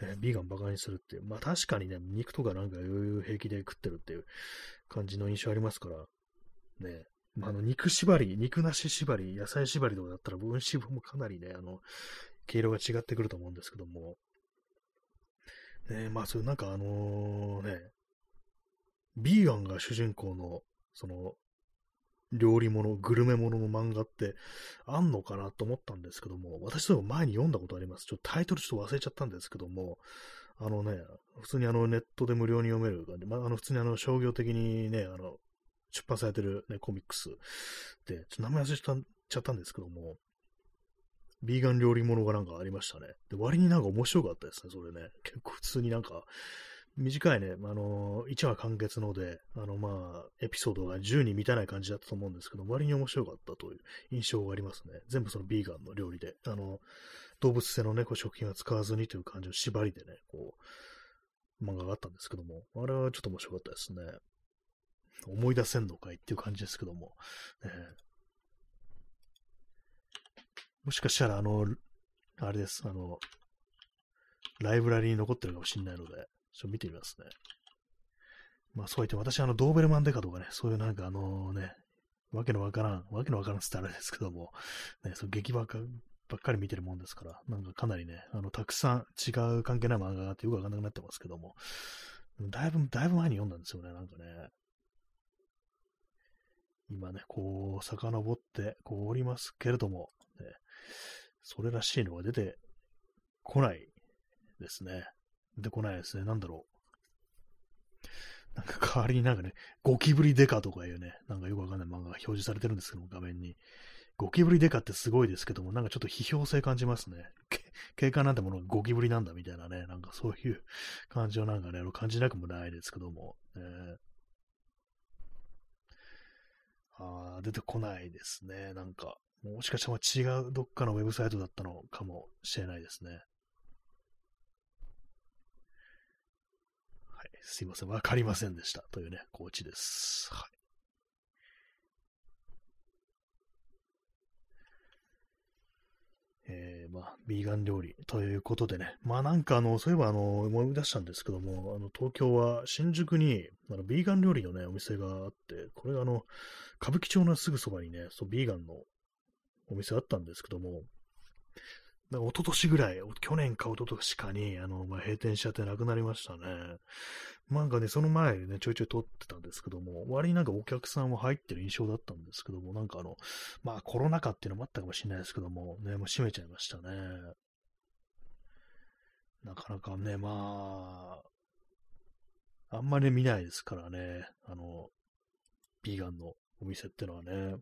Speaker 1: ね、ビーガンバカにするっていう。まあ確かにね、肉とかなんか余裕平気で食ってるっていう感じの印象ありますから、ね、まあ、あの、肉縛り、肉なし縛り、野菜縛りとかだったら分子分もかなりね、あの、毛色が違ってくると思うんですけども、ね、まあ、そういうなんかあのね、ビーガンが主人公の、その、料理物、グルメ物の漫画ってあんのかなと思ったんですけども、私そういえば前に読んだことあります。ちょっとタイトルちょっと忘れちゃったんですけども、あのね、普通にあのネットで無料に読める感じ、まあ、あの普通にあの商業的にね、あの出版されてる、ね、コミックスで、ちょっと名前忘れちゃったんですけども、ビーガン料理物がなんかありましたね。で、割になんか面白かったですね、それね。結構普通になんか、短いね、あのー、1話完結ので、あの、まあ、エピソードが10に満たない感じだったと思うんですけど、割に面白かったという印象がありますね。全部そのビーガンの料理で、あの、動物性のね、食品は使わずにという感じの縛りでね、こう、漫画があったんですけども、あれはちょっと面白かったですね。思い出せんのかいっていう感じですけども。ね、もしかしたら、あの、あれです、あの、ライブラリに残ってるかもしれないので、ちょっと見てみますね。まあそう言って私、あの、ドーベルマンデカとかね、そういうなんかあのね、わけのわからん、わけのわからんって言ったらあれですけども、ね、そう劇ばっかばっかり見てるもんですから、なんかかなりね、あの、たくさん違う関係ない漫画があってよくわかんなくなってますけども、だいぶ、だいぶ前に読んだんですよね、なんかね。今ね、こう、遡って、こう、おりますけれども、ね、それらしいのが出てこないですね。出てこないですね。なんだろう。なんか代わりになんかね、ゴキブリデカとかいうね、なんかよくわかんない漫画が表示されてるんですけども、画面に。ゴキブリデカってすごいですけども、なんかちょっと批評性感じますね。警官なんてものがゴキブリなんだみたいなね、なんかそういう感じをなんかね、感じなくもないですけども、ね、あ出てこないですね。なんか、もしかしたら違うどっかのウェブサイトだったのかもしれないですね。はい。すいません。わかりませんでした。というね、コーチです。はい。えー、まあ、ビーガン料理ということでね。まあなんかあの、そういえばあの、思い出したんですけども、あの、東京は新宿に、あの、ビーガン料理のね、お店があって、これがあの、歌舞伎町のすぐそばにね、そう、ビーガンのお店あったんですけども、なんか一昨年ぐらい、去年か一昨年かに、あの、まあ、閉店しちゃってなくなりましたね。なんかね、その前ね、ちょいちょい撮ってたんですけども、割になんかお客さんは入ってる印象だったんですけども、なんかあの、まあコロナ禍っていうのもあったかもしれないですけども、ね、もう閉めちゃいましたね。なかなかね、まあ、あんまり見ないですからね、あの、ビーガンのお店ってのはね。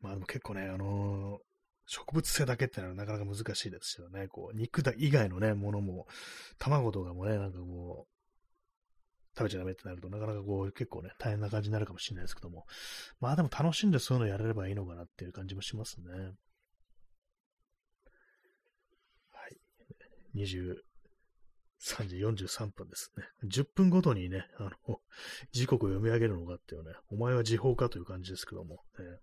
Speaker 1: まあでも結構ね、あのー、植物性だけってのはなかなか難しいですよね。こう、肉だ以外のね、ものも、卵とかもね、なんかこう、食べちゃダメってなると、なかなかこう、結構ね、大変な感じになるかもしれないですけども。まあでも楽しんでそういうのやれればいいのかなっていう感じもしますね。はい。23時43分ですね。10分ごとにね、あの、時刻を読み上げるのかっていうね、お前は時報かという感じですけども、ね、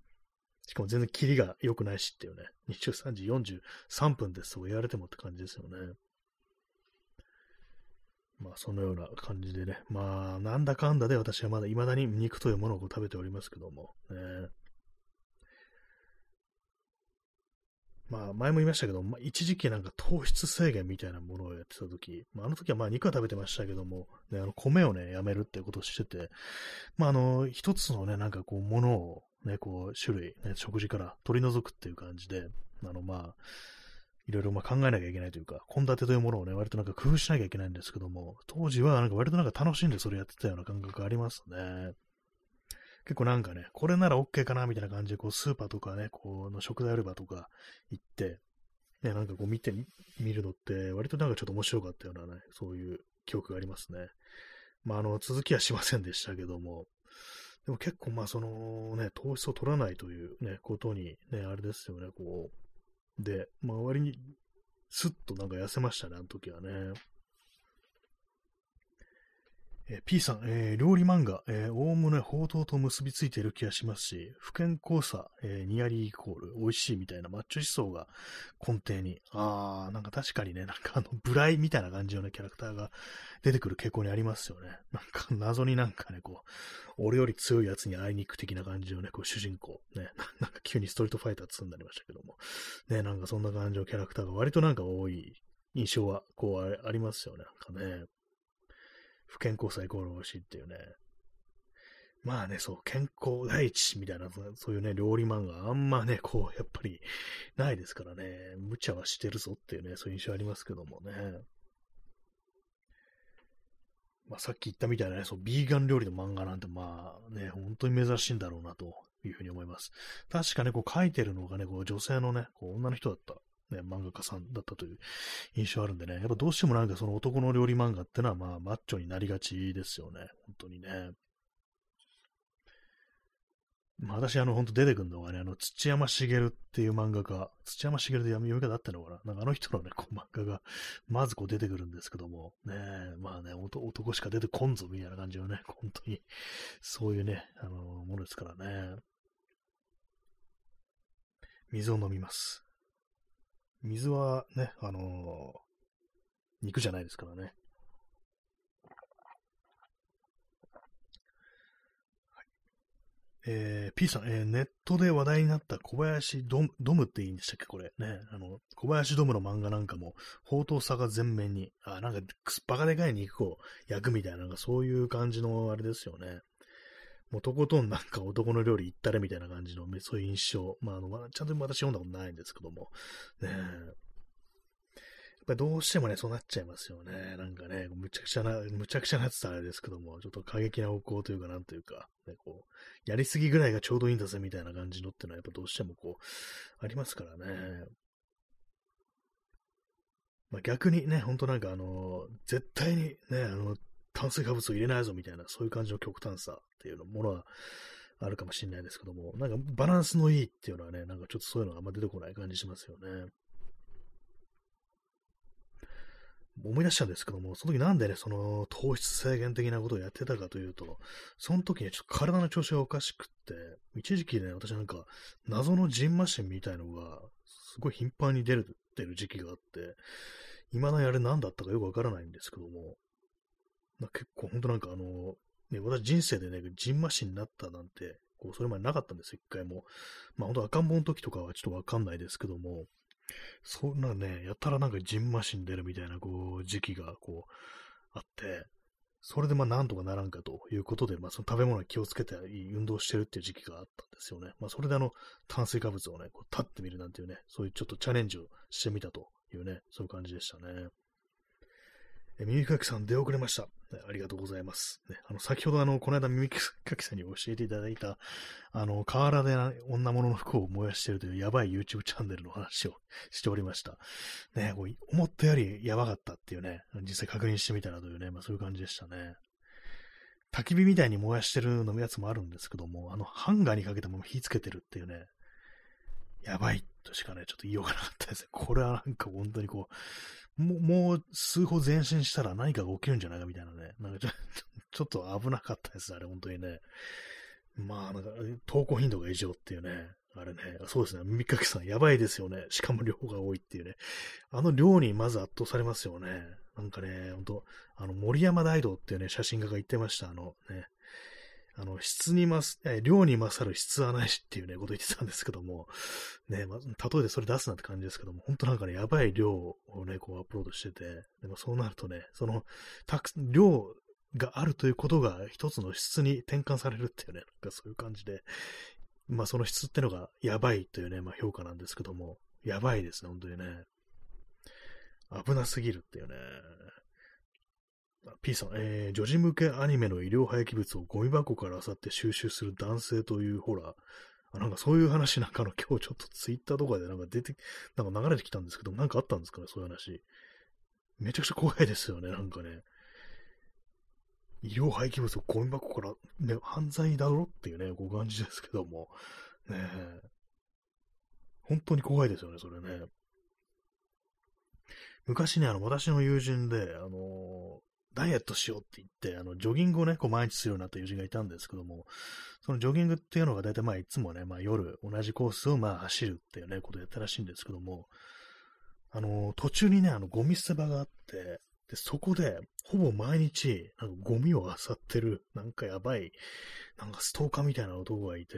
Speaker 1: しかも全然キリが良くないしっていうね、23時43分ですと言われてもって感じですよね。まあ、そのような感じでね、まあ、なんだかんだで私はまだ未だに肉というものを食べておりますけども、ね、まあ、前も言いましたけど、まあ、一時期なんか糖質制限みたいなものをやってた時、まあ、あの時はまあ肉は食べてましたけども、ね、あの米をね、やめるってことをしてて、まあ、あの、一つのね、なんかこう、ものをね、こう、種類、ね、食事から取り除くっていう感じで、あの、まあ、いろいろまあ考えなきゃいけないというか、献立というものをね、割となんか工夫しなきゃいけないんですけども、当時はなんか割となんか楽しんでそれやってたような感覚ありますね。結構なんかね、これなら OK かなみたいな感じで、こう、スーパーとかね、この食材売り場とか行って、ね、なんかこう見てみるのって、割となんかちょっと面白かったようなね、そういう記憶がありますね。まあ、あの、続きはしませんでしたけども、でも結構まあそのね、糖質を取らないというね、ことにね、あれですよね、こう。で、まあ割にすっとなんか痩せましたね、あの時はね。えー、P さん、えー、料理漫画、え、おおむね報道と結びついている気がしますし、不健康さ、え、ニアリーイコール、美味しいみたいなマッチョ思想が根底に。あー、なんか確かにね、なんかあの、ブライみたいな感じのね、キャラクターが出てくる傾向にありますよね。なんか謎になんかね、こう、俺より強いやつに会いに行く的な感じのね、こう、主人公。ね、<laughs> なんか急にストリートファイター2になりましたけども。ね、なんかそんな感じのキャラクターが割となんか多い印象は、こう、ありますよね。なんかね。不健康さイコール美味しいっていうね。まあね、そう、健康第一みたいな、そういうね、料理漫画、あんまね、こう、やっぱり、ないですからね、無茶はしてるぞっていうね、そういう印象ありますけどもね。まあ、さっき言ったみたいなね、そう、ビーガン料理の漫画なんて、まあね、本当に珍しいんだろうな、というふうに思います。確かね、こう書いてるのがね、こう女性のね、こう女の人だったね、漫画家さんだったという印象あるんでね、やっぱどうしてもなんかその男の料理漫画ってのはまあマッチョになりがちですよね。本当にね。まあ、私、あの、本当出てくるのがね、あの、土山茂っていう漫画家、土山茂で読み方あったのかななんかあの人のね、こう漫画が、まずこう出てくるんですけども、ねまあね、男しか出てこんぞみたいな感じのね、本当に、そういうね、あの、ものですからね。水を飲みます。水はね、あのー、肉じゃないですからね。えー、P さん、えー、ネットで話題になった小林ドムドムっていいんでしたっけ？これね。あの、小林ドムの漫画なんかも、宝刀さが全面に、あ、なんか、バカでかい肉を焼くみたいな、なんかそういう感じのあれですよね。もうとことんなんか男の料理行ったれみたいな感じの、<laughs> そういう印象。まあ、あの、ちゃんと私読んだことないんですけども。ねえやっぱりどうしてもね、そうなっちゃいますよね。なんかね、むちゃくちゃな、むちゃくちゃなやつあれですけども、ちょっと過激な方向というか、なんというか、ね、こう、やりすぎぐらいがちょうどいいんだぜみたいな感じのっていうのは、やっぱどうしてもこう、ありますからね。まあ、逆にね、ほんとなんかあの、絶対にね、あの、炭水化物を入れないぞみたいな、そういう感じの極端さっていうのものはあるかもしれないですけども、なんかバランスのいいっていうのはね、なんかちょっとそういうのがあんま出てこない感じしますよね。思い出したんですけども、その時なんでね、その糖質制限的なことをやってたかというと、その時にちょっと体の調子がおかしくって、一時期ね、私なんか謎のジンマシンみたいのがすごい頻繁に出るってる時期があって、未だにあれ何だったかよくわからないんですけども、ま結構本当なんかあの、ね、私人生でね、ジンマシンになったなんて、こう、それまでなかったんですよ、一回も。まあ本当赤ん坊の時とかはちょっとわかんないですけども、そんなね、やたらなんかジンマシン出るみたいな、こう、時期がこう、あって、それでまあなんとかならんかということで、まあその食べ物に気をつけて運動してるっていう時期があったんですよね。まあそれであの炭水化物をね、こう立ってみるなんていうね、そういうちょっとチャレンジをしてみたというね、そういう感じでしたね。え耳かきさん出遅れました。ありがとうございます。ね、あの、先ほどあの、この間耳かきさんに教えていただいた、あの、河原で女物の服を燃やしてるというやばい YouTube チャンネルの話を <laughs> しておりました。ね、こう思ったよりやばかったっていうね、実際確認してみたらというね、まあそういう感じでしたね。焚き火みたいに燃やしてるのやつもあるんですけども、あの、ハンガーにかけたまま火つけてるっていうね、やばいとしかね、ちょっと言いようがなかったですね。これはなんか本当にこう、もう、もう数歩前進したら何かが起きるんじゃないかみたいなね。なんかちょ <laughs> ちょっと危なかったですあれ、本当にね。まあ、なんか、投稿頻度が異常っていうね。あれね、そうですね。耳かきさん、やばいですよね。しかも量が多いっていうね。あの量にまず圧倒されますよね。なんかね、ほんと、あの、森山大道っていうね、写真家が言ってました。あのね、あの、質にますえ、量に勝る質はないしっていうね、こと言ってたんですけども、ね、ま例えでそれ出すなって感じですけども、本当なんかね、やばい量をね、こうアップロードしてて、でもそうなるとね、その、たく、量があるということが一つの質に転換されるっていうね、なんかそういう感じで、まあその質ってのがやばいというね、まあ評価なんですけども、やばいですね、本当にね。危なすぎるっていうね。P さん、えー、女児向けアニメの医療廃棄物をゴミ箱から漁って収集する男性というホラー。あなんかそういう話なんかの今日ちょっとツイッターとかでなんか出て、なんか流れてきたんですけど、なんかあったんですかね、そういう話。めちゃくちゃ怖いですよね、なんかね。医療廃棄物をゴミ箱から、ね、犯罪だろっていうね、ご感じですけども。ね本当に怖いですよね、それね。昔ね、あの、私の友人で、あの、ダイエットしようって言って、あの、ジョギングをね、こう毎日するようになった友人がいたんですけども、そのジョギングっていうのが大体まあいつもね、まあ夜同じコースをまあ走るっていうね、ことをやったらしいんですけども、あの、途中にね、あの、ゴミ捨て場があって、で、そこで、ほぼ毎日、なんかゴミを漁ってる、なんかやばい、なんかストーカーみたいな男がいて、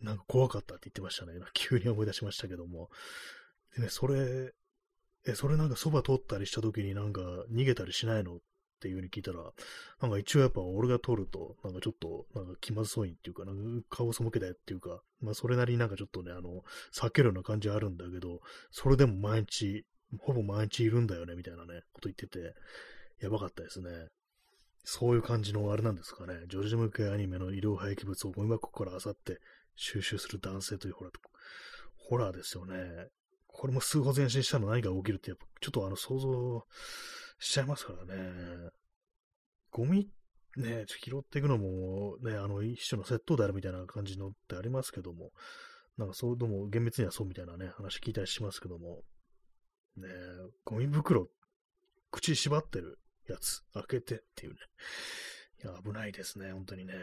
Speaker 1: なんか怖かったって言ってましたね。急に思い出しましたけども。でね、それ、え、それなんかそば通ったりした時になんか逃げたりしないのっていう風に聞いたら、なんか一応やっぱ俺が撮ると、なんかちょっと、なんか気まずそうにっていうか、なんか顔背けたいっていうか、まあそれなりになんかちょっとね、あの、避けるような感じはあるんだけど、それでも毎日、ほぼ毎日いるんだよね、みたいなね、こと言ってて、やばかったですね。そういう感じのあれなんですかね。ジョージ向けアニメの医療廃棄物をゴミ箱から漁って収集する男性というホラー、ホラーですよね。これも数歩前進したら何が起きるって、やっぱちょっとあの想像しちゃいますからね。ゴミね、拾っていくのもね、あの、一種の窃盗であるみたいな感じのってありますけども、なんかそう、どうも厳密にはそうみたいなね、話聞いたりしますけども、ね、ゴミ袋、口縛ってるやつ、開けてっていうね。いや、危ないですね、本当にね。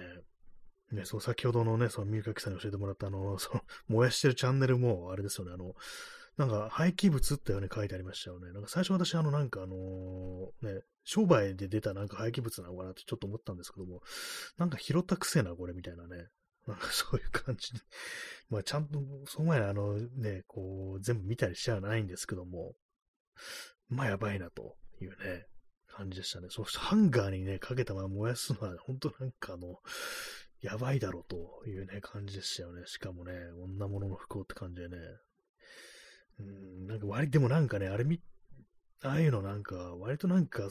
Speaker 1: ね、そう、先ほどのね、その、みゆかきさんに教えてもらった、あの、その、燃やしてるチャンネルも、あれですよね、あの、なんか廃棄物ってように書いてありましたよね。なんか最初私あのなんかあのね、商売で出たなんか廃棄物なのかなってちょっと思ったんですけども、なんか拾ったくせなこれみたいなね。なんかそういう感じで。<laughs> まあちゃんと、その前あのね、こう全部見たりしちゃないんですけども、まあやばいなというね、感じでしたね。そしてハンガーにね、かけたまま燃やすのは本当なんかあの、やばいだろうというね、感じでしたよね。しかもね、女物の不幸って感じでね、うん、なんか割、でもなんかね、あれみ、ああいうのなんか、割となんか、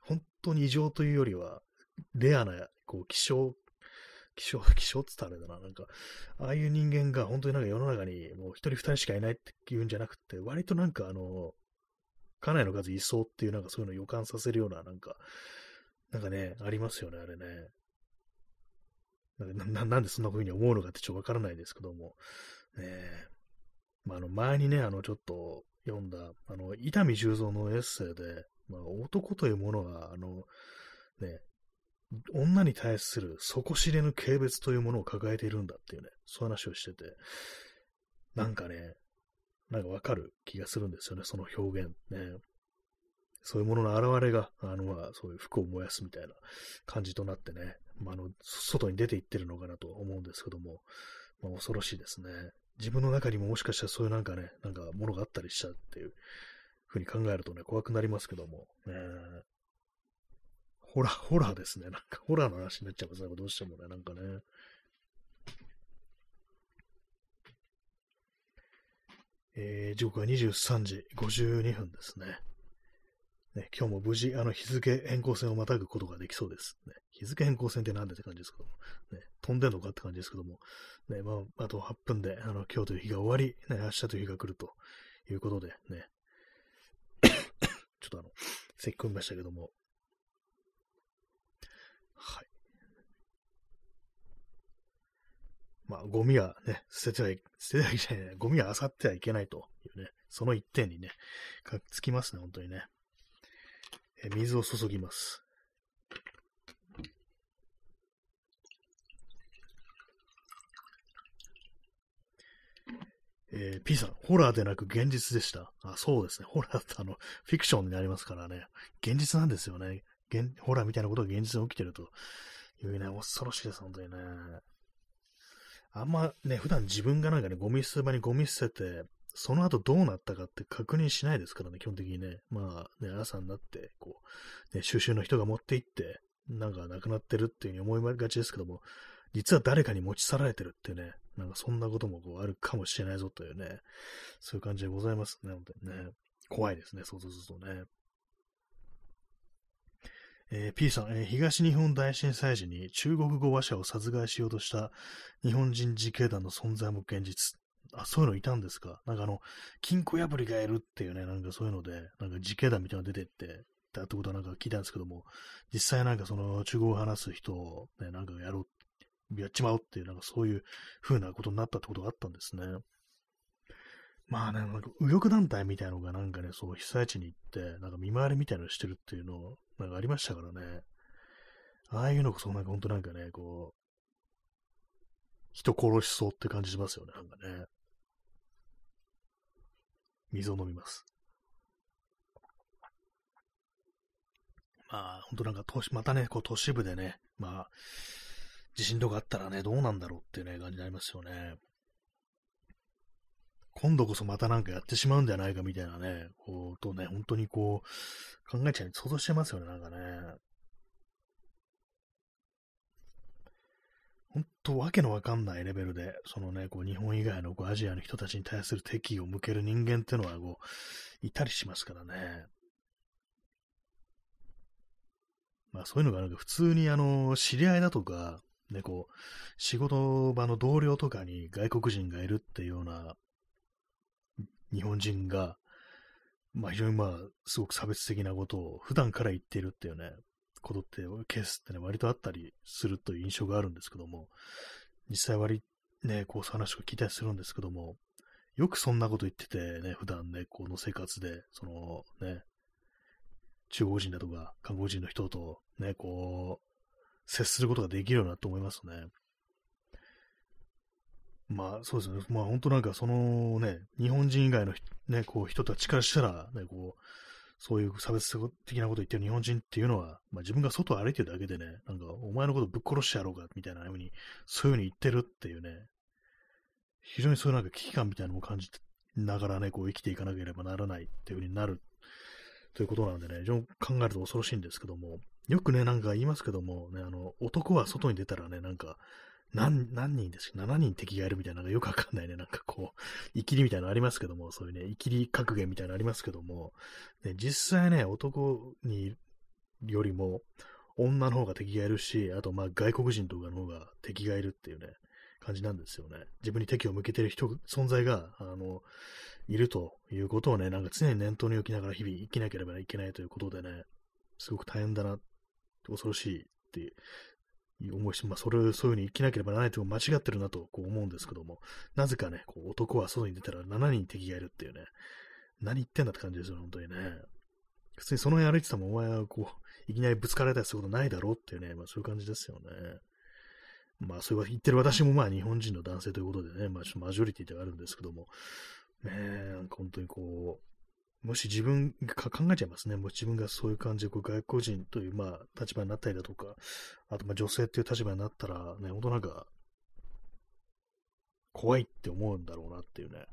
Speaker 1: 本当に異常というよりは、レアな、こう、希少、希少、<laughs> 希少って言ったらあれだな、なんか、ああいう人間が本当になんか世の中にもう一人二人しかいないって言うんじゃなくて、割となんかあの、家内の数いそうっていうなんかそういうの予感させるような、なんか、なんかね、ありますよね、あれね。ななんでそんな風に思うのかってちょっとわからないですけども。ねえまあ、あの、前にね、あの、ちょっと読んだ、あの、伊丹十三のエッセイで、まあ、男というものは、あの、ね、女に対する底知れぬ軽蔑というものを抱えているんだっていうね、そういう話をしてて、なんかね、なんかわかる気がするんですよね、その表現ね。そういうものの現れが、あの、まあ、そういう服を燃やすみたいな感じとなってね、まあ、あの、外に出ていってるのかなと思うんですけども、まあ、恐ろしいですね。自分の中にももしかしたらそういうなんかね、なんかものがあったりしたっていうふうに考えるとね、怖くなりますけども、ね、ホラー、ホラーですね。なんか、ホラーの話になっちゃいますね。どうしてもね、なんかね。えー、時刻は23時52分ですね。ね、今日も無事、あの、日付変更線をまたぐことができそうです。ね、日付変更線って何でって感じですけども、ね、飛んでんのかって感じですけども、ね、まあ、あと8分で、あの、今日という日が終わり、ね、明日という日が来るということで、ね、ちょっとあの、咳き込みましたけども、はい。まあ、ゴミはね、捨てては、捨ててはいけない、ゴミは漁ってはいけないというね、その一点にね、かっつきますね、本当にね。え水を注ぎます。えー、P さん、ホラーでなく現実でした。あ、そうですね。ホラーってあの、フィクションになりますからね。現実なんですよね。現ホラーみたいなことが現実に起きてるというね、恐ろしいです、本当にね。あんまね、普段自分がなんかね、ゴミ捨て場にゴミ捨てて、その後どうなったかって確認しないですからね、基本的にね。まあね、朝になって、こう、ね、収集の人が持って行って、なんか亡くなってるっていう風に思いがちですけども、実は誰かに持ち去られてるっていうね、なんかそんなこともこうあるかもしれないぞというね、そういう感じでございますね、本当にね。怖いですね、想像するとね。えー、P さん、えー、東日本大震災時に中国語話者を殺害しようとした日本人自警団の存在も現実。あ、そういうのいたんですか？なんかあの、金庫破りがいるっていうね、なんかそういうので、なんか自警団みたいなの出てって、だってことはなんか聞いたんですけども、実際なんかその中国を話す人をね、なんかやろう、やっちまおうっていう、なんかそういう風なことになったってことがあったんですね。まあね、なんか右翼団体みたいなのがなんかね、そう被災地に行って、なんか見回りみたいなのしてるっていうの、なんかありましたからね。ああいうのこそなんかほんとなんかね、こう、人殺しそうって感じしますよね、なんかね。水を飲みます。まあ、ほんとなんか、またね、こう都市部でね、まあ、地震とかあったらね、どうなんだろうっていうね、感じになりますよね。今度こそまたなんかやってしまうんじゃないかみたいなね、こう、とね、本当にこう、考えちゃう、想像しちゃいますよね、なんかね。本当わけのわかんないレベルで、そのね、こう日本以外のこうアジアの人たちに対する敵意を向ける人間ってのはこう、いたりしますからね。まあそういうのがなんか普通にあの、知り合いだとか、ね、こう、仕事場の同僚とかに外国人がいるっていうような日本人が、まあ非常にまあ、すごく差別的なことを普段から言っているっていうね、ことって、ケースってね、割とあったりするという印象があるんですけども、実際割、ね、こう、話を聞いたりするんですけども、よくそんなこと言っててね、普段ね、この生活で、そのね、中国人だとか、韓国人の人とね、こう、接することができるようなと思いますね。まあ、そうですね。まあ、本当なんか、そのね、日本人以外のね、こう、人たちからしたら、ね、こう、そういう差別的なことを言ってる日本人っていうのは、まあ、自分が外を歩いてるだけでね、なんか、お前のことぶっ殺してやろうか、みたいなふうに、そういうふうに言ってるっていうね、非常にそういうなんか危機感みたいなのも感じながらね、こう生きていかなければならないっていうふうになるということなんでね、非常に考えると恐ろしいんですけども、よくね、なんか言いますけども、ね、あの、男は外に出たらね、なんか、何、何人ですか ?7 人敵がいるみたいなのがよくわかんないね。なんかこう、生きりみたいなのありますけども、そういうね、生きり格言みたいなのありますけども、ね、実際ね、男によりも、女の方が敵がいるし、あとまあ外国人とかの方が敵がいるっていうね、感じなんですよね。自分に敵を向けてる人、存在が、あの、いるということをね、なんか常に念頭に置きながら日々生きなければいけないということでね、すごく大変だな、恐ろしいっていう思いし、まあ、それ、そういう風に生きなければならないと間違ってるなとこう思うんですけども、なぜかね、こう男は外に出たら7人敵がいるっていうね、何言ってんだって感じですよ、本当にね。普通にその辺歩いてたもお前はこう、いきなりぶつかられたりすることないだろうっていうね、まあそういう感じですよね。まあそう言ってる私もまあ日本人の男性ということでね、まあちょっとマジョリティではあるんですけども、ねえ、なんか本当にこう、もし自分が考えちゃいますね。もし自分がそういう感じでこう外国人という、まあ、立場になったりだとか、あと、まあ、女性っていう立場になったら、ね、本当なんか、怖いって思うんだろうなっていうね、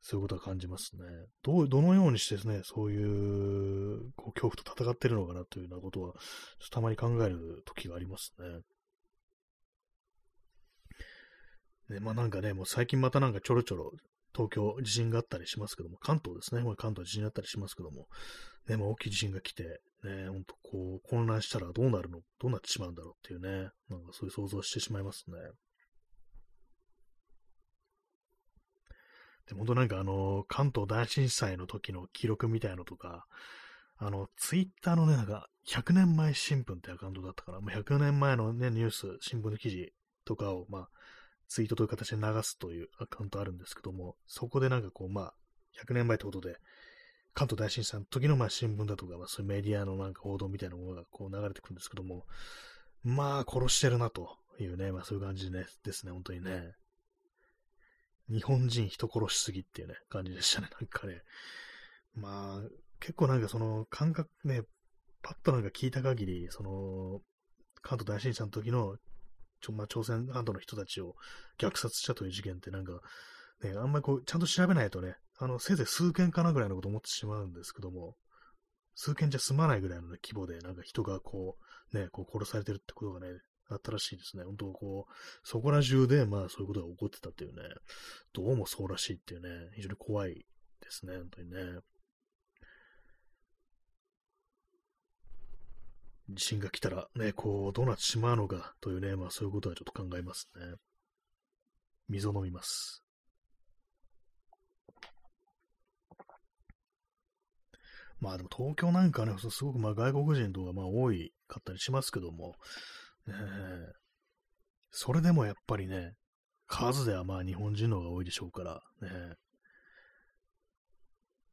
Speaker 1: そういうことは感じますね。どう、どのようにしてですね、そういう、こう、恐怖と戦ってるのかなというようなことは、たまに考える時がありますね。ね、まあなんかね、もう最近またなんかちょろちょろ東京地震があったりしますけども、関東ですね、まあ、関東地震あったりしますけども、ね、まあ、大きい地震が来て、ね、ほんとこう、混乱したらどうなるの、どうなってしまうんだろうっていうね、なんかそういう想像してしまいますね。で、本当なんかあの、関東大震災の時の記録みたいのとか、あの、ツイッターのね、なんか、100年前新聞ってアカウントだったから、もう100年前のね、ニュース、新聞の記事とかを、まあ、ツイートという形で流すというアカウントあるんですけども、そこでなんかこう、まあ、100年前ってことで、関東大震災の時のまあ新聞だとか、ま、そういうメディアのなんか報道みたいなものがこう流れてくるんですけども、まあ、殺してるなというね、まあそういう感じでね、ですね、本当にね。日本人人殺しすぎっていうね、感じでしたね、<laughs> なんかね。まあ、結構なんかその感覚ね、パッとなんか聞いた限り、その、関東大震災の時の、ちょまあ、朝鮮半島の人たちを虐殺したという事件ってなんか、ね、あんまりこう、ちゃんと調べないとね、あの、せいぜい数件かなぐらいのこと思ってしまうんですけども、数件じゃ済まないぐらいの、ね、規模で、なんか人がこう、ね、こう殺されてるってことがね、あったらしいですね。本当こう、そこら中で、まあそういうことが起こってたっていうね、どうもそうらしいっていうね、非常に怖いですね、本当にね。地震が来たらね、こう、どうなってしまうのかというね、まあそういうことはちょっと考えますね。水を飲みます。まあでも東京なんかね、すごくまあ外国人とかまあ多いかったりしますけども、ねそれでもやっぱりね、数ではまあ日本人の方が多いでしょうから、ね、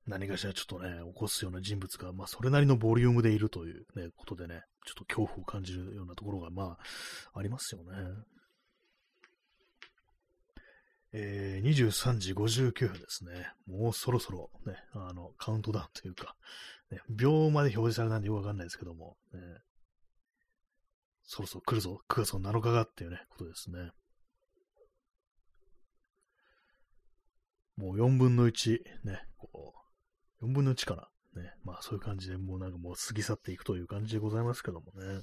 Speaker 1: 何かしらちょっとね、起こすような人物が、まあそれなりのボリュームでいるというね、ことでね、ちょっと恐怖を感じるようなところがまあありますよね。えー、23時59分ですね。もうそろそろね、あの、カウントダウンというか、ね、秒まで表示されないんでよくわかんないですけども、ね、そろそろ来るぞ、9月の7日がっていうね、ことですね。もう4分の1、ね、こう、4分の1かな。ね、まあそういう感じで、もうなんかもう過ぎ去っていくという感じでございますけどもね。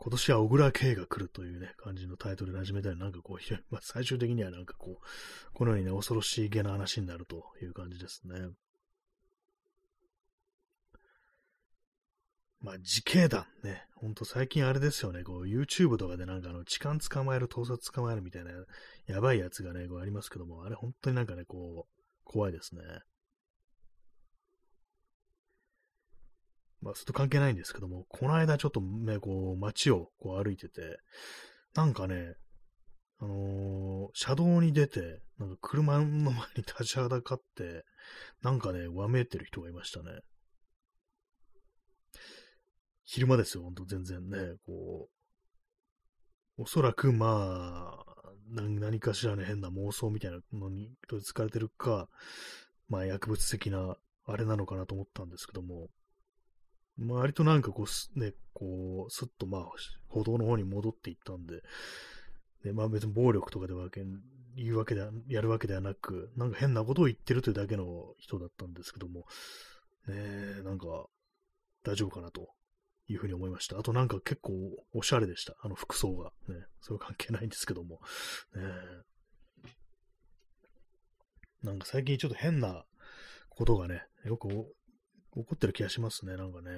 Speaker 1: 今年は小倉慶が来るというね、感じのタイトルで始めたり、なんかこう、まあ、最終的にはなんかこう、このようにね、恐ろしいげな話になるという感じですね。まあ、自警団ね。ほんと最近あれですよね。こう、YouTube とかでなんかあの、痴漢捕まえる、盗撮捕まえるみたいな、やばいやつがね、こうありますけども、あれ本当になんかね、こう、怖いですね。まあ、それと関係ないんですけども、この間ちょっとね、こう、街をこう歩いてて、なんかね、あのー、車道に出て、なんか車の前に立ちはだかって、なんかね、わめいてる人がいましたね。昼間ですよ、ほんと全然ね、こう、おそらくまあ、何かしらね、変な妄想みたいなのに取り憑かれてるか、まあ薬物的なあれなのかなと思ったんですけども、まあ、割となんかこう、ね、こう、すっとまあ、歩道の方に戻っていったんで、で、まあ別に暴力とかでわけ、言うわけでは、やるわけではなく、なんか変なことを言ってるというだけの人だったんですけども、ねえ、なんか、大丈夫かなと。いうふうに思いました。あとなんか結構おしゃれでした。あの服装が。ね。それは関係ないんですけども。ねなんか最近ちょっと変なことがね、よく起こってる気がしますね、なんかね。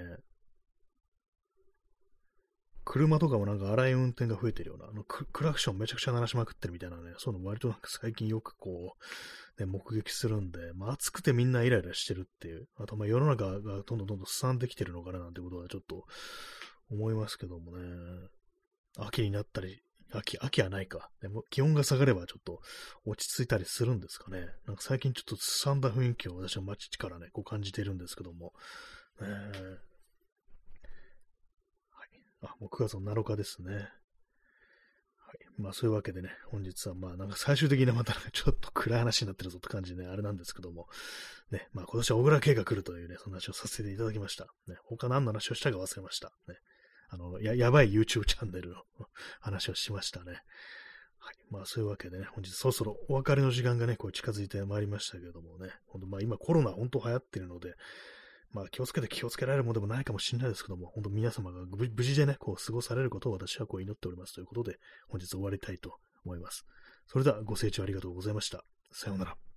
Speaker 1: 車とかもなんか荒い運転が増えてるような、あのクラクションめちゃくちゃ鳴らしまくってるみたいなね、そういうの割となんか最近よくこう、ね、目撃するんで、まあ暑くてみんなイライラしてるっていう、あとまあ世の中がどんどんどんどんすさんできてるのかななんてことはちょっと思いますけどもね、秋になったり秋、秋はないか。でも気温が下がればちょっと落ち着いたりするんですかね。なんか最近ちょっとすさんだ雰囲気を私は街からね、こう感じてるんですけども。えー、あ、もう9月の7日ですね。はい。まあそういうわけでね、本日はまあなんか最終的にまた <laughs> ちょっと暗い話になってるぞって感じでね、あれなんですけども。ね、まあ今年は小倉圭が来るというね、そんな話をさせていただきました。ね、他何の話をしたか忘れました。ね。あの、や、やばい YouTube チャンネルの <laughs> 話をしましたね。はい。まあそういうわけでね、本日そろそろお別れの時間がね、こう近づいてまいりましたけどもね、本当まあ今コロナ本当流行ってるので、まあ気をつけて気をつけられるものでもないかもしれないですけども、本当皆様が無事でね、こう過ごされることを私はこう祈っておりますということで、本日終わりたいと思います。それではご清聴ありがとうございました。さようなら。